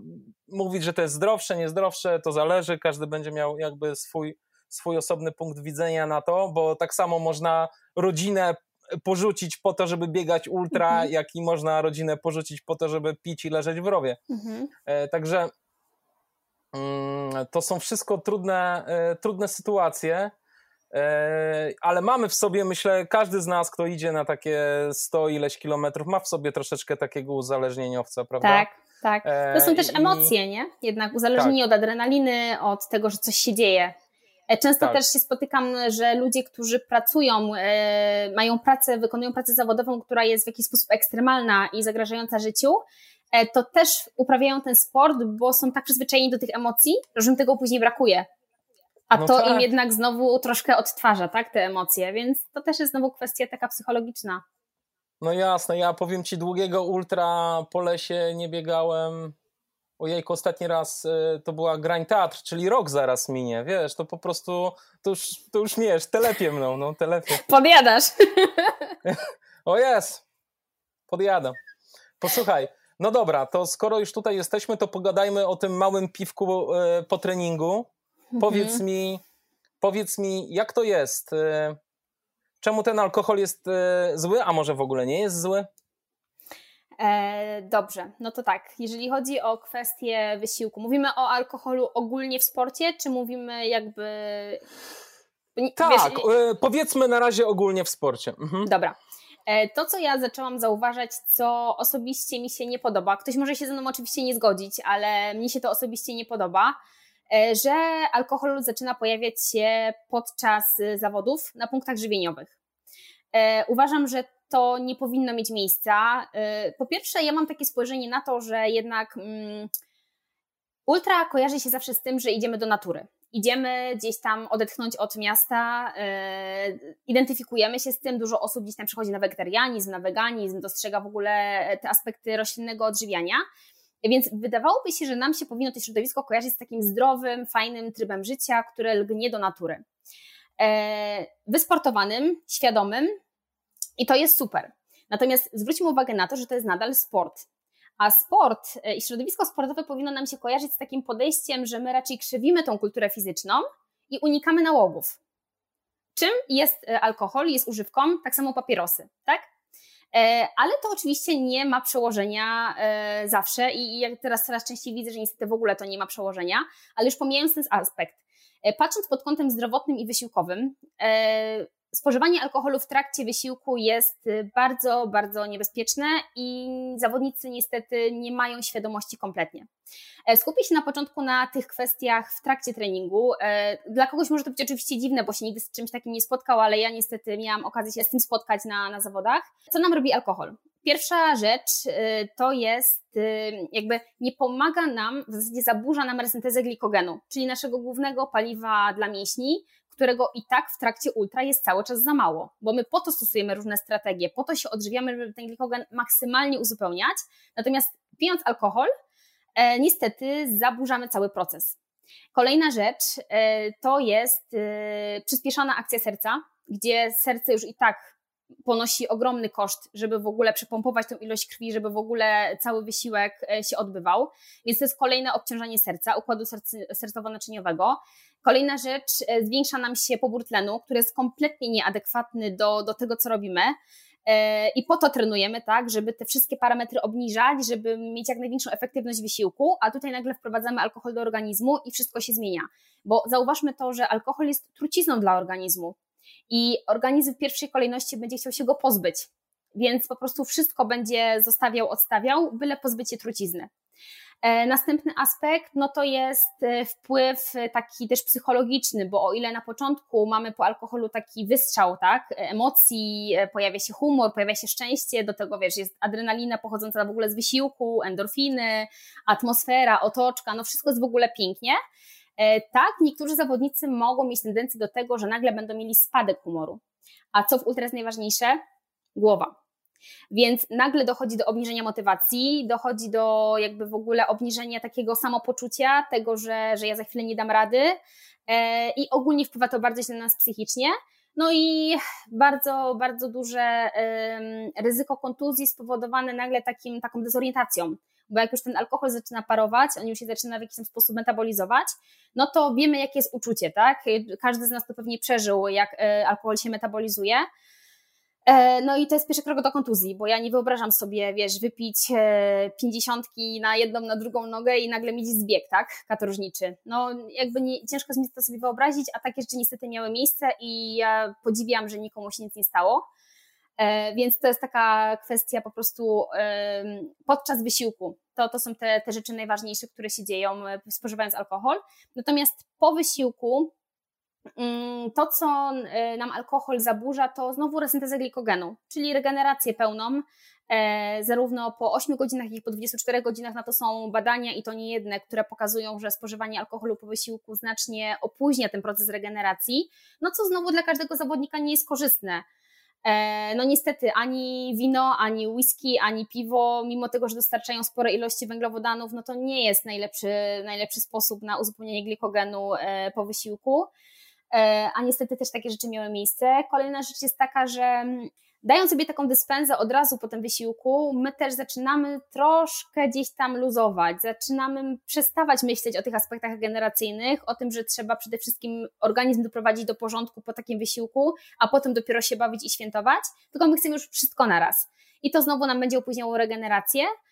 mówić, że to jest zdrowsze, niezdrowsze, to zależy, każdy będzie miał jakby swój, swój osobny punkt widzenia na to, bo tak samo można rodzinę porzucić po to, żeby biegać ultra, mhm. jak i można rodzinę porzucić po to, żeby pić i leżeć w rowie. Mhm. E, także mm, to są wszystko trudne, e, trudne sytuacje. E, ale mamy w sobie, myślę, każdy z nas, kto idzie na takie 100 ileś kilometrów, ma w sobie troszeczkę takiego uzależnieniowca, prawda? Tak, tak. To są e, też emocje, nie? Jednak uzależnienie tak. od adrenaliny, od tego, że coś się dzieje. E, często tak. też się spotykam, że ludzie, którzy pracują, mają pracę, wykonują pracę zawodową, która jest w jakiś sposób ekstremalna i zagrażająca życiu, to też uprawiają ten sport, bo są tak przyzwyczajeni do tych emocji, że im tego później brakuje A no to tak. im jednak znowu troszkę odtwarza, tak, te emocje, więc to też jest znowu kwestia taka psychologiczna. No jasne, ja powiem ci, długiego ultra po lesie nie biegałem. Ojejku, ostatni raz y, to była grań teatr, czyli rok zaraz minie, wiesz, to po prostu, to już, to już wiesz, telepie mną, no, telepie. Podjadasz. o jest, podjadam. Posłuchaj, no dobra, to skoro już tutaj jesteśmy, to pogadajmy o tym małym piwku y, po treningu. Mhm. Powiedz mi, powiedz mi, jak to jest? Y, czemu ten alkohol jest zły, a może w ogóle nie jest zły? E, dobrze, no to tak, jeżeli chodzi o kwestię wysiłku, mówimy o alkoholu ogólnie w sporcie, czy mówimy jakby. Tak, wiesz, powiedzmy na razie ogólnie w sporcie. Mhm. Dobra. E, to, co ja zaczęłam zauważać, co osobiście mi się nie podoba, ktoś może się ze mną oczywiście nie zgodzić, ale mnie się to osobiście nie podoba, że alkohol zaczyna pojawiać się podczas zawodów na punktach żywieniowych. Uważam, że to nie powinno mieć miejsca. Y, po pierwsze, ja mam takie spojrzenie na to, że jednak mm, ultra kojarzy się zawsze z tym, że idziemy do natury. Idziemy gdzieś tam odetchnąć od miasta, identyfikujemy się z tym. Dużo osób gdzieś tam przechodzi na wegetarianizm, na weganizm, dostrzega w ogóle te aspekty roślinnego odżywiania. Więc wydawałoby się, że nam się powinno to środowisko kojarzyć z takim zdrowym, fajnym trybem życia, które lgnie do natury. Yy, wysportowanym, świadomym, i to jest super. Natomiast zwróćmy uwagę na to, że to jest nadal sport. A sport e, i środowisko sportowe powinno nam się kojarzyć z takim podejściem, że my raczej krzywimy tą kulturę fizyczną i unikamy nałogów. Czym jest e, alkohol, jest używką, tak samo papierosy, tak? E, ale to oczywiście nie ma przełożenia zawsze i jak teraz coraz częściej widzę, że niestety w ogóle to nie ma przełożenia, ale już pomijając ten aspekt, patrząc pod kątem zdrowotnym i wysiłkowym, spożywanie alkoholu w trakcie wysiłku jest y, bardzo, bardzo niebezpieczne i zawodnicy niestety nie mają świadomości kompletnie. E, skupię się na początku na tych kwestiach w trakcie treningu. E, dla kogoś może to być oczywiście dziwne, bo się nigdy z czymś takim nie spotkał, ale ja niestety miałam okazję się z tym spotkać na, na zawodach. Co nam robi alkohol? Pierwsza rzecz y, to jest, y, jakby nie pomaga nam, w zasadzie zaburza nam resyntezę glikogenu, czyli naszego głównego paliwa dla mięśni, którego i tak w trakcie ultra jest cały czas za mało, bo my po to stosujemy różne strategie, po to się odżywiamy, żeby ten glikogen maksymalnie uzupełniać, natomiast pijąc alkohol, e, niestety zaburzamy cały proces. Kolejna rzecz e, to jest e, przyspieszona akcja serca, gdzie serce już i tak ponosi ogromny koszt, żeby w ogóle przepompować tą ilość krwi, żeby w ogóle cały wysiłek e, się odbywał. Więc to jest kolejne obciążenie serca, układu sercowo-naczyniowego. Kolejna rzecz, e, zwiększa nam się pobór tlenu, który jest kompletnie nieadekwatny do, do tego, co robimy. E, I po to trenujemy, tak, żeby te wszystkie parametry obniżać, żeby mieć jak największą efektywność wysiłku, a tutaj nagle wprowadzamy alkohol do organizmu i wszystko się zmienia. Bo zauważmy to, że alkohol jest trucizną dla organizmu i organizm w pierwszej kolejności będzie chciał się go pozbyć, więc po prostu wszystko będzie zostawiał, odstawiał, byle pozbyć się trucizny. E, następny aspekt, no to jest e, wpływ taki też psychologiczny, bo o ile na początku mamy po alkoholu taki wystrzał, tak, emocji, e, pojawia się humor, pojawia się szczęście, do tego wiesz, jest adrenalina pochodząca w ogóle z wysiłku, endorfiny, atmosfera, otoczka, no wszystko jest w ogóle pięknie, E, tak, niektórzy zawodnicy mogą mieć tendencję do tego, że nagle będą mieli spadek humoru. A co w ultra jest najważniejsze? Głowa. Więc nagle dochodzi do obniżenia motywacji, dochodzi do jakby w ogóle obniżenia takiego samopoczucia, tego, że, że ja za chwilę nie dam rady e, i ogólnie wpływa to bardzo źle na nas psychicznie. No i bardzo, bardzo duże ryzyko kontuzji spowodowane nagle takim, taką dezorientacją bo jak już ten alkohol zaczyna parować, on już się zaczyna w jakiś sposób metabolizować, no to wiemy, jakie jest uczucie, tak? Każdy z nas to pewnie przeżył, jak e, alkohol się metabolizuje. E, no i to jest pierwszy krok do kontuzji, bo ja nie wyobrażam sobie, wiesz, wypić e, pięćdziesiątki na jedną, na drugą nogę i nagle mieć zbieg, tak, katorżniczy. No jakby nie, ciężko mi to sobie wyobrazić, a takie rzeczy niestety miały miejsce i ja podziwiam, że nikomu się nic nie stało. E, więc to jest taka kwestia po prostu podczas wysiłku. To, to są te, te rzeczy najważniejsze, które się dzieją spożywając alkohol. Natomiast po wysiłku to, co e, nam alkohol zaburza, to znowu resyntezę glikogenu, czyli regenerację pełną. E, zarówno po 8 godzinach, jak i po 24 godzinach na to są badania i to nie jedne, które pokazują, że spożywanie alkoholu po wysiłku znacznie opóźnia ten proces regeneracji, no co znowu dla każdego zawodnika nie jest korzystne. E, no niestety ani wino, ani whisky, ani piwo, mimo tego, że dostarczają spore ilości węglowodanów, no to nie jest najlepszy, najlepszy sposób na uzupełnienie glikogenu po wysiłku. A niestety też takie rzeczy miały miejsce. Kolejna rzecz jest taka, że dając sobie taką dyspensę od razu po tym wysiłku, my też zaczynamy troszkę gdzieś tam luzować, zaczynamy przestawać myśleć o tych aspektach regeneracyjnych, o tym, że trzeba przede wszystkim organizm doprowadzić do porządku po takim wysiłku, a potem dopiero się bawić i świętować, tylko my chcemy już wszystko naraz. I to znowu nam będzie opóźniało regenerację, E,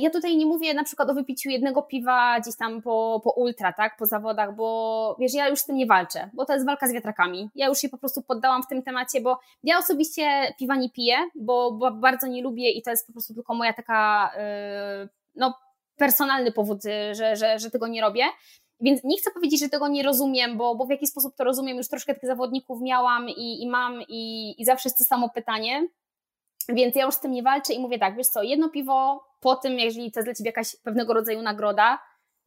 ja tutaj nie mówię na przykład o wypiciu jednego piwa gdzieś tam po, po ultra, tak, po zawodach, bo wiesz, ja już z tym nie walczę, bo to jest walka z wiatrakami. Ja już się po prostu poddałam w tym temacie, bo ja osobiście piwa nie piję, bo, bo bardzo nie lubię i to jest po prostu tylko moja taka, yy, no, personalny powód, że, że, że tego nie robię. Więc nie chcę powiedzieć, że tego nie rozumiem, bo, bo w jaki sposób to rozumiem, już troszkę tych zawodników miałam i, i mam i, i zawsze jest to samo pytanie, więc ja już z tym nie walczę i mówię tak, wiesz co, jedno piwo po tym, jeżeli to jest dla ciebie jakaś pewnego rodzaju nagroda,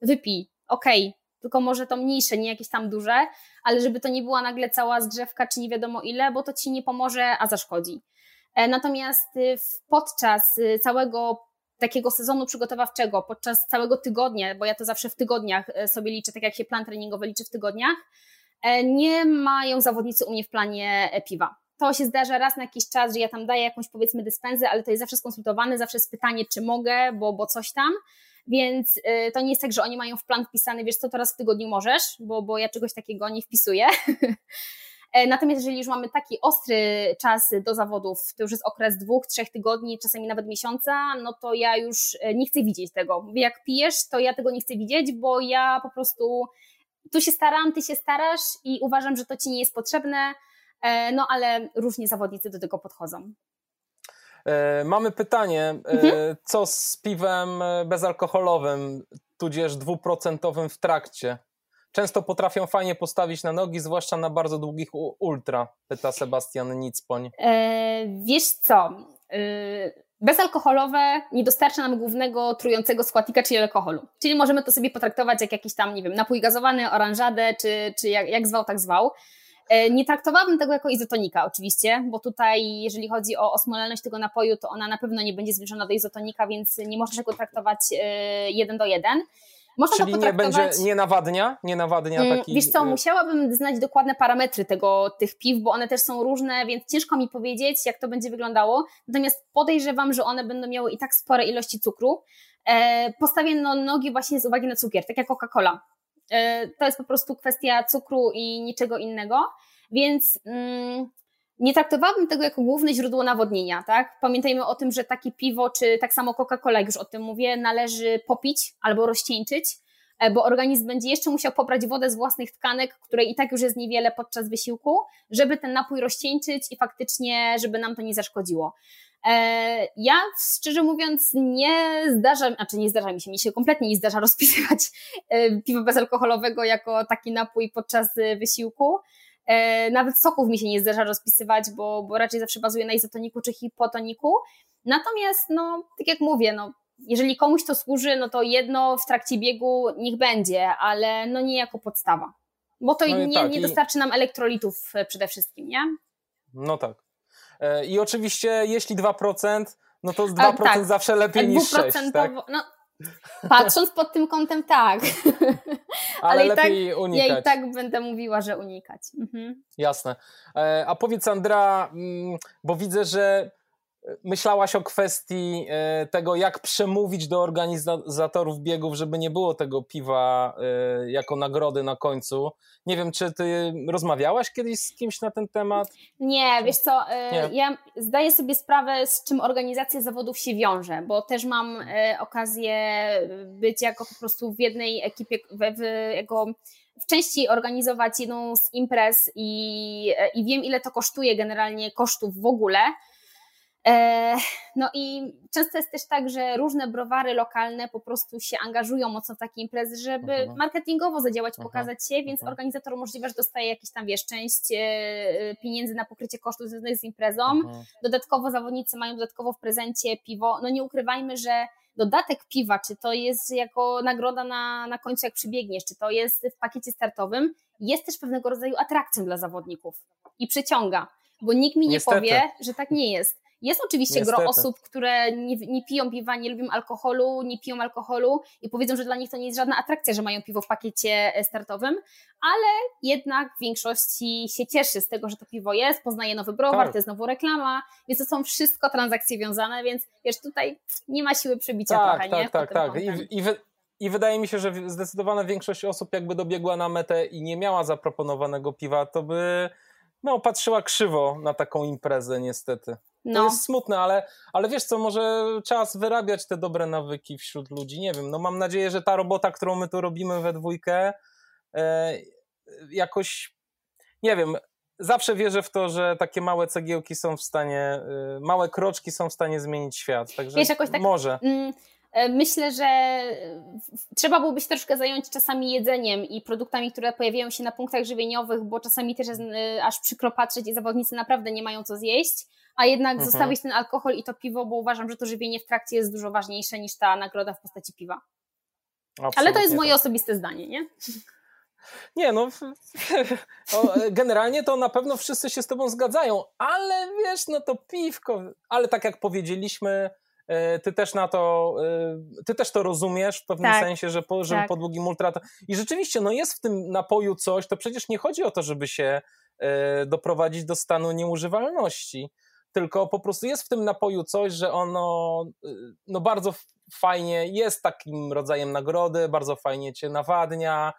wypij, okej, okay. tylko może to mniejsze, nie jakieś tam duże, ale żeby to nie była nagle cała zgrzewka, czy nie wiadomo ile, bo to ci nie pomoże, a zaszkodzi. E, natomiast y, podczas y, całego takiego sezonu przygotowawczego, podczas całego tygodnia, bo ja to zawsze w tygodniach e, sobie liczę, tak jak się plan treningowy liczy w tygodniach, e, nie mają zawodnicy u mnie w planie piwa to się zdarza raz na jakiś czas, że ja tam daję jakąś powiedzmy dyspensę, ale to jest zawsze skonsultowane, zawsze jest pytanie, czy mogę, bo, bo coś tam. Więc y, to nie jest tak, że oni mają w plan wpisany, wiesz co, teraz w tygodniu możesz, bo, bo ja czegoś takiego nie wpisuję. E, natomiast jeżeli już mamy taki ostry czas do zawodów, to już jest okres dwóch, trzech tygodni, czasami nawet miesiąca, no to ja już e, nie chcę widzieć tego. Jak pijesz, to ja tego nie chcę widzieć, bo ja po prostu tu się staram, ty się starasz i uważam, że to ci nie jest potrzebne no ale różnie zawodnicy do tego podchodzą. E, mamy pytanie, e, mhm. co z piwem bezalkoholowym, tudzież dwuprocentowym w trakcie? Często potrafią fajnie postawić na nogi, zwłaszcza na bardzo długich ultra, pyta Sebastian Nicpoń. E, wiesz co, bezalkoholowe nie dostarcza nam głównego trującego składnika, czyli alkoholu. Czyli możemy to sobie potraktować jak jakiś tam, nie wiem, napój gazowany, oranżadę, czy, czy jak, jak zwał, tak zwał. E, nie traktowałabym tego jako izotonika oczywiście, bo tutaj jeżeli chodzi o osmolalność tego napoju, to ona na pewno nie będzie zbliżona do izotonika, więc nie można go traktować e, jeden do jeden. Można Czyli nie będzie, nie nawadnia? Nie nawadnia mm, taki... Wiesz co, e, musiałabym znać dokładne parametry tego, tych piw, bo one też są różne, więc ciężko mi powiedzieć, jak to będzie wyglądało. Natomiast podejrzewam, że one będą miały i tak spore ilości cukru. Postawię no, nogi właśnie z uwagi na cukier, tak jak Coca-Cola. E, to jest po prostu kwestia cukru i niczego innego, więc mm, nie traktowałabym tego jako główne źródło nawodnienia, tak? Pamiętajmy o tym, że takie piwo, czy tak samo Coca-Cola, jak już o tym mówię, należy popić albo rozcieńczyć, e, bo organizm będzie jeszcze musiał pobrać wodę z własnych tkanek, której i tak już jest niewiele podczas wysiłku, żeby ten napój rozcieńczyć i faktycznie, żeby nam to nie zaszkodziło. E, ja szczerze mówiąc nie zdarza, znaczy nie zdarza mi się, mi się kompletnie nie zdarza rozpisywać e, piwa bezalkoholowego jako taki napój podczas e, wysiłku. Nawet soków mi się nie zdarza rozpisywać, bo, bo raczej zawsze bazuję na izotoniku czy hipotoniku. Natomiast, no, tak jak mówię, no, jeżeli komuś to służy, no to jedno w trakcie biegu niech będzie, ale no nie jako podstawa. Bo to no nie, tak, nie dostarczy nam elektrolitów przede wszystkim, nie? No tak. E, I oczywiście, jeśli 2%, no to z 2% tak. zawsze lepiej niż 6%. Tak? No, patrząc pod tym kątem, tak. Ale, Ale lepiej tak, unikać. Ja i tak będę mówiła, że unikać. Mhm. Jasne. E, a powiedz, Andra, mm, bo widzę, że myślałaś o kwestii e, tego, jak przemówić do organizatorów biegów, żeby nie było tego piwa e, jako nagrody na końcu. Nie wiem, czy ty rozmawiałaś kiedyś z kimś na ten temat? Nie, wiesz co, e, nie. ja zdaję sobie sprawę, z czym organizacja zawodów się wiąże, bo też mam okazję być jako po prostu w jednej ekipie, w, w, jako w części organizować jedną z imprez i, i wiem, ile to kosztuje generalnie kosztów w ogóle no i często jest też tak, że różne browary lokalne po prostu się angażują mocno w takie imprezy, żeby mhm. marketingowo zadziałać, mhm. pokazać się, więc mhm. organizator możliwe, że dostaje jakieś tam, wiesz, część e, pieniędzy na pokrycie kosztów związanych z imprezą. Dodatkowo zawodnicy mają dodatkowo w prezencie piwo. No nie ukrywajmy, że dodatek piwa, czy to jest jako nagroda na, na końcu, jak przybiegniesz, czy to jest w pakiecie startowym, jest też pewnego rodzaju atrakcją dla zawodników i przyciąga, bo nikt mi nie Niestety. powie, że tak nie jest. Jest oczywiście Niestety. gro osób, które nie, nie, piją piwa, nie lubią alkoholu, nie piją alkoholu i powiedzą, że dla nich to nie jest żadna atrakcja, że mają piwo w pakiecie e, startowym, ale jednak w większości się cieszy z tego, że to piwo jest, poznaje nowy browar, tak. to jest znowu reklama, więc to są wszystko transakcje wiązane, więc wiesz, tutaj nie ma siły przebicia tak, trochę, tak, nie? Tak, tak, tak. I, i, wy, I wydaje mi się, że zdecydowana większość osób jakby dobiegła na metę i nie miała zaproponowanego piwa, to by no, patrzyła krzywo na taką imprezę niestety. No. To jest smutne, ale, ale wiesz co, może czas wyrabiać te dobre nawyki wśród ludzi. Nie wiem, no mam nadzieję, że ta robota, którą my tu robimy we dwójkę, e, jakoś, nie wiem, zawsze wierzę w to, że takie małe cegiełki są w stanie, e, małe kroczki są w stanie zmienić świat. Także wiesz, jakoś tak, może. Mm, e, myślę, że trzeba byłoby się troszkę zająć czasami jedzeniem i produktami, które pojawiają się na punktach żywieniowych, bo czasami też jest e, aż przykro patrzeć i zawodnicy naprawdę nie mają co zjeść a jednak mhm. zostawić ten alkohol i to piwo, bo uważam, że to żywienie w trakcie jest dużo ważniejsze niż ta nagroda w postaci piwa. Absolutnie Ale to jest moje tak. osobiste zdanie, nie? Nie, no generalnie to na pewno wszyscy się z tobą zgadzają, ale wiesz, no to piwko, ale tak jak powiedzieliśmy, e, ty też na to, e, ty też to rozumiesz w pewnym tak, sensie, że po, żeby tak. po długim ultra to... i rzeczywiście, no jest w tym napoju coś, to przecież nie chodzi o to, żeby się e, doprowadzić do stanu nieużywalności, tylko po prostu jest w tym napoju coś, że ono y, no bardzo fajnie jest takim rodzajem nagrody, bardzo fajnie cię nawadnia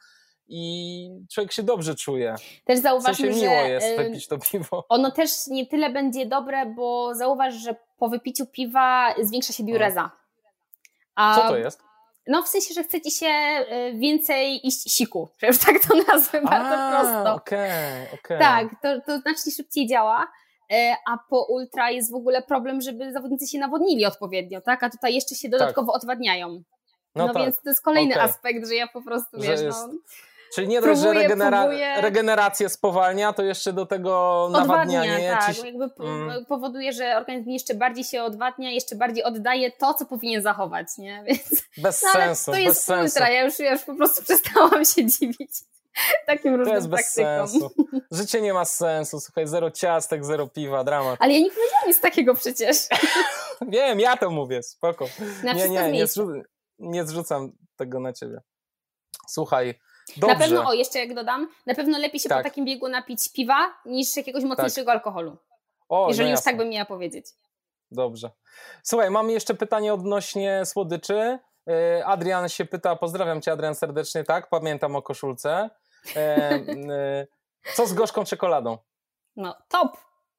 i człowiek się dobrze czuje. Też zauważmy, w miło jest wypić to piwo. Ono też nie tyle będzie dobre, bo zauważ, że po wypiciu piwa zwiększa się biureza. A... Co to jest? No w sensie, że chce ci się y, więcej iść siku, że już tak to nazwę bardzo prosto. okej, okay, okay. Tak, to, to znacznie szybciej działa. E, a po ultra jest w ogóle problem, żeby zawodnicy się nawodnili odpowiednio, tak? A tutaj jeszcze się dodatkowo tak. odwadniają. No, no tak. więc to jest kolejny okay. aspekt, że ja po prostu, że wiesz, no, jest... no... Czyli nie dość, że regenera regenerację spowalnia, to jeszcze do tego nawadnianie. Odwadnia, tak, jakby mm. powoduje, że organizm jeszcze bardziej się odwadnia, jeszcze bardziej oddaje to, co powinien zachować, nie? Więc, bez no, sensu, to jest bez ultra, ja już, ja już po prostu przestałam się dziwić. takim różnym To jest bez sensu. Życie nie ma sensu. Słuchaj, zero ciastek, zero piwa, dramat. Ale ja nie powiedziałam nic takiego przecież. Wiem, ja to mówię, spoko. Na nie, nie, nie, zrzu nie zrzucam tego na ciebie. Słuchaj, Dobrze. Na pewno, o jeszcze jak dodam, na pewno lepiej się tak. po takim biegu napić piwa niż jakiegoś mocniejszego tak. alkoholu. O, jeżeli no już tak bym miała powiedzieć. Dobrze. Słuchaj, mam jeszcze pytanie odnośnie słodyczy. Y, Adrian się pyta, pozdrawiam cię Adrian serdecznie, tak? Pamiętam o koszulce. E, co z gorzką czekoladą? No, top,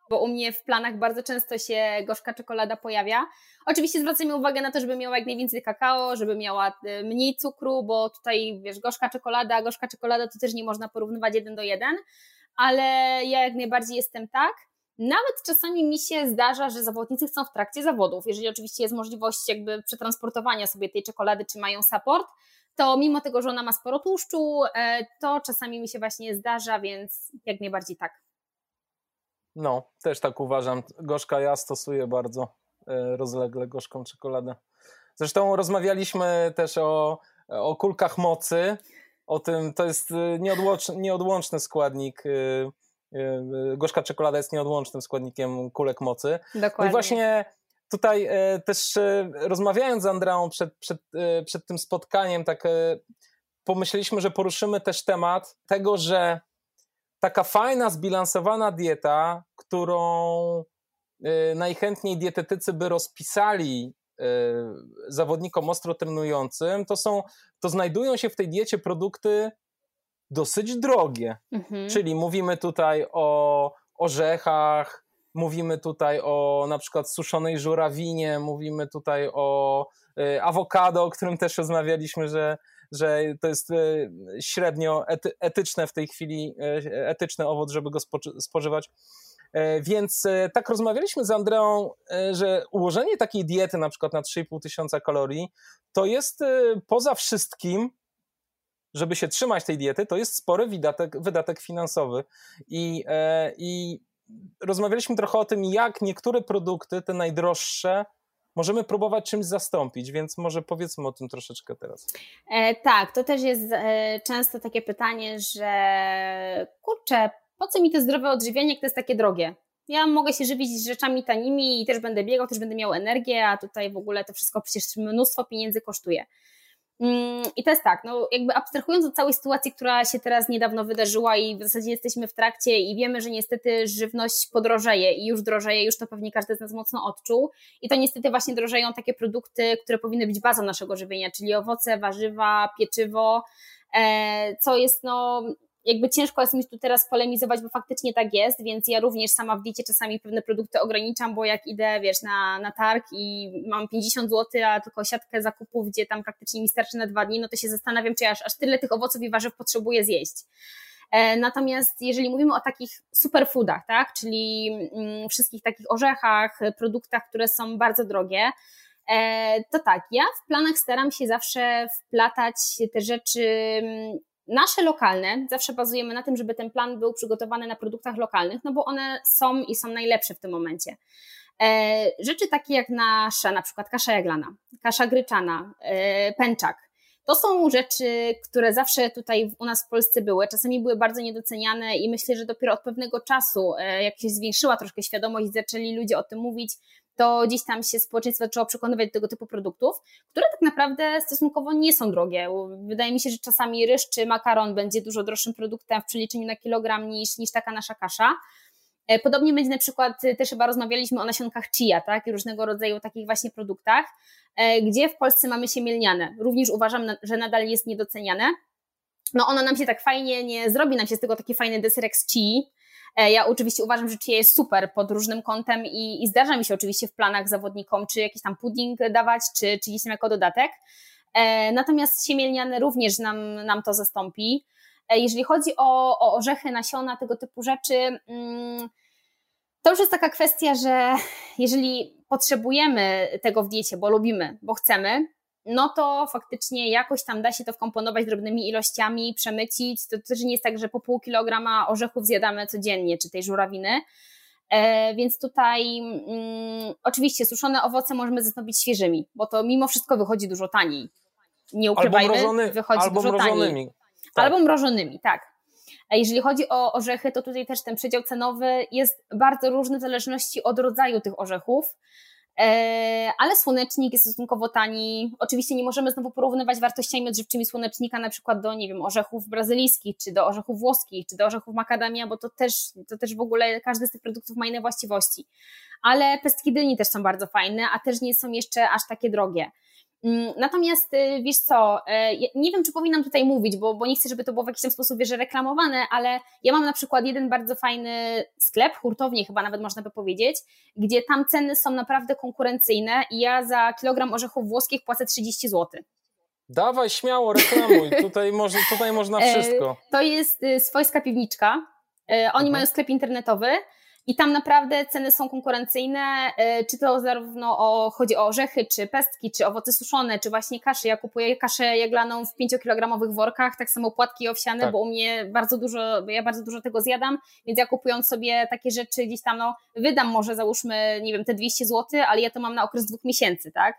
bo u mnie w planach bardzo często się gorzka czekolada pojawia. Oczywiście zwracamy uwagę na to, żeby miała jak najwięcej kakao, żeby miała e, mniej cukru, bo tutaj, wiesz, gorzka czekolada, gorzka czekolada to też nie można porównywać jeden do jeden, ale ja jak najbardziej jestem tak. Nawet czasami mi się zdarza, że zawodnicy chcą w trakcie zawodów, jeżeli oczywiście jest możliwość jakby przetransportowania sobie tej czekolady, czy mają support, to mimo tego, że ona ma sporo tłuszczu, e, to czasami mi się właśnie zdarza, więc jak najbardziej tak. No, też tak uważam. Gorzka ja stosuję bardzo e, rozlegle gorzką czekoladę. Zresztą rozmawialiśmy też o, o kulkach mocy, o tym, to jest e, nieodłączny, nieodłączny składnik gorzka czekolada jest nieodłącznym składnikiem kulek mocy. Dokładnie. No i właśnie tutaj e, też e, rozmawiając z Andreą przed, przed, e, przed tym spotkaniem, tak pomyśleliśmy, że poruszymy też temat tego, że taka fajna, zbilansowana dieta, którą najchętniej dietetycy by rozpisali zawodnikom ostro trenującym, to są, to znajdują się w tej diecie produkty dosyć drogie. Mhm. Czyli mówimy tutaj o orzechach, Mówimy tutaj o na przykład suszonej żurawinie, mówimy tutaj o y, awokado, o którym też rozmawialiśmy, że, że to jest y, średnio ety, etyczne w tej chwili, y, etyczny owoc, żeby go spożywać. E, więc e, tak rozmawialiśmy z Andreą, e, że ułożenie takiej diety na przykład na 3,5 tysiąca kalorii to jest poza wszystkim żeby się trzymać tej diety, to jest spory wydatek, wydatek finansowy. I, I rozmawialiśmy trochę o tym, jak niektóre produkty, te najdroższe, możemy próbować czymś zastąpić, więc może powiedzmy o tym troszeczkę teraz. E, tak, to też jest e, często takie pytanie, że kurczę, po co mi to zdrowe odżywianie, jak to jest takie drogie? Ja mogę się żywić rzeczami tanimi i też będę biegał, też będę miał energię, a tutaj w ogóle to wszystko przecież mnóstwo pieniędzy kosztuje. Mm, I to jest tak, no jakby abstrahując od całej sytuacji, która się teraz niedawno wydarzyła i w zasadzie jesteśmy w trakcie i wiemy, że niestety żywność podrożeje i już drożeje, już to pewnie każdy z nas mocno odczuł. I to niestety właśnie drożeją takie produkty, które powinny być bazą naszego żywienia, czyli owoce, warzywa, pieczywo, e, co jest no jakby ciężko jest mi tu teraz polemizować, bo faktycznie tak jest, więc ja również sama w diecie czasami pewne produkty ograniczam, bo jak idę, wiesz, na, na targ i mam 50 zł, a tylko siatkę zakupów, gdzie tam praktycznie mi starczy na dwa dni, no to się zastanawiam, czy ja aż, aż tyle tych owoców i warzyw potrzebuję zjeść. E, natomiast jeżeli mówimy o takich superfoodach, tak, czyli mm, wszystkich takich orzechach, produktach, które są bardzo drogie, e, to tak, ja w planach staram się zawsze wplatać te rzeczy mm, Nasze lokalne, zawsze bazujemy na tym, żeby ten plan był przygotowany na produktach lokalnych, no bo one są i są najlepsze w tym momencie. E, rzeczy takie jak nasza, na przykład kasza jaglana, kasza gryczana, e, pęczak, to są rzeczy, które zawsze tutaj u nas w Polsce były, czasami były bardzo niedoceniane i myślę, że dopiero od pewnego czasu, e, jak się zwiększyła troszkę świadomość, zaczęli ludzie o tym mówić, to gdzieś tam się społeczeństwo zaczęło przekonywać do tego typu produktów, które tak naprawdę stosunkowo nie są drogie. Wydaje mi się, że czasami ryż czy makaron będzie dużo droższym produktem w przeliczeniu na kilogram niż, niż taka nasza kasza. E, podobnie będzie na przykład, e, też chyba rozmawialiśmy o nasionkach chia, tak, i różnego rodzaju takich właśnie produktach, e, gdzie w Polsce mamy siemielniane. Również uważam, że nadal jest niedoceniane. No ono nam się tak fajnie nie zrobi, nam się z tego taki fajny deserek z chii, E, ja oczywiście uważam, że chia jest super pod różnym kątem i, i zdarza mi się oczywiście w planach zawodnikom, czy jakiś tam pudding dawać, czy, czy gdzieś jako dodatek. E, natomiast siemielniane również nam, nam to zastąpi. E, jeżeli chodzi o, o orzechy, nasiona, tego typu rzeczy, mm, to już jest taka kwestia, że jeżeli potrzebujemy tego w diecie, bo lubimy, bo chcemy, no to faktycznie jakoś tam da się to wkomponować drobnymi ilościami, przemycić. To też nie jest tak, że po pół kilograma orzechów zjadamy codziennie, czy tej żurawiny. E, więc tutaj mm, oczywiście suszone owoce możemy zastąpić świeżymi, bo to mimo wszystko wychodzi dużo taniej. Nie ukrywajmy, albo mrożony, wychodzi albo dużo mrożonymi. taniej. Tak. Albo mrożonymi, tak. A jeżeli chodzi o orzechy, to tutaj też ten przedział cenowy jest bardzo różny w zależności od rodzaju tych orzechów. E, ale słonecznik jest stosunkowo tani. Oczywiście nie możemy znowu porównywać wartościami odżywczymi słonecznika na przykład do, nie wiem, orzechów brazylijskich, czy do orzechów włoskich, czy do orzechów makadamia, bo to też, to też w ogóle każdy z tych produktów ma inne właściwości. Ale pestki dyni też są bardzo fajne, a też nie są jeszcze aż takie drogie. Mm, natomiast y, wiesz co, y, nie wiem, czy powinnam tutaj mówić, bo, bo nie chcę, żeby to było w jakiś tam sposób wiesz, reklamowane, ale ja mam na przykład jeden bardzo fajny sklep, hurtownie chyba nawet można by powiedzieć, gdzie tam ceny są naprawdę konkurencyjne i ja za kilogram orzechów włoskich płacę 30 zł. Dawaj, śmiało, reklamuj. tutaj, może, tutaj można e, wszystko. To jest y, swojska piwniczka. Oni mhm. mają sklep internetowy i tam naprawdę ceny są konkurencyjne, e, czy to zarówno o, chodzi o orzechy, czy pestki, czy owoce suszone, czy właśnie kaszy. Ja kupuję kaszę jaglaną w 5-kilogramowych workach, tak samo płatki owsiane, tak. bo u mnie bardzo dużo, ja bardzo dużo tego zjadam, więc ja kupując sobie takie rzeczy gdzieś tam, no wydam może załóżmy, nie wiem, te 200 zł, ale ja to mam na okres dwóch miesięcy, tak?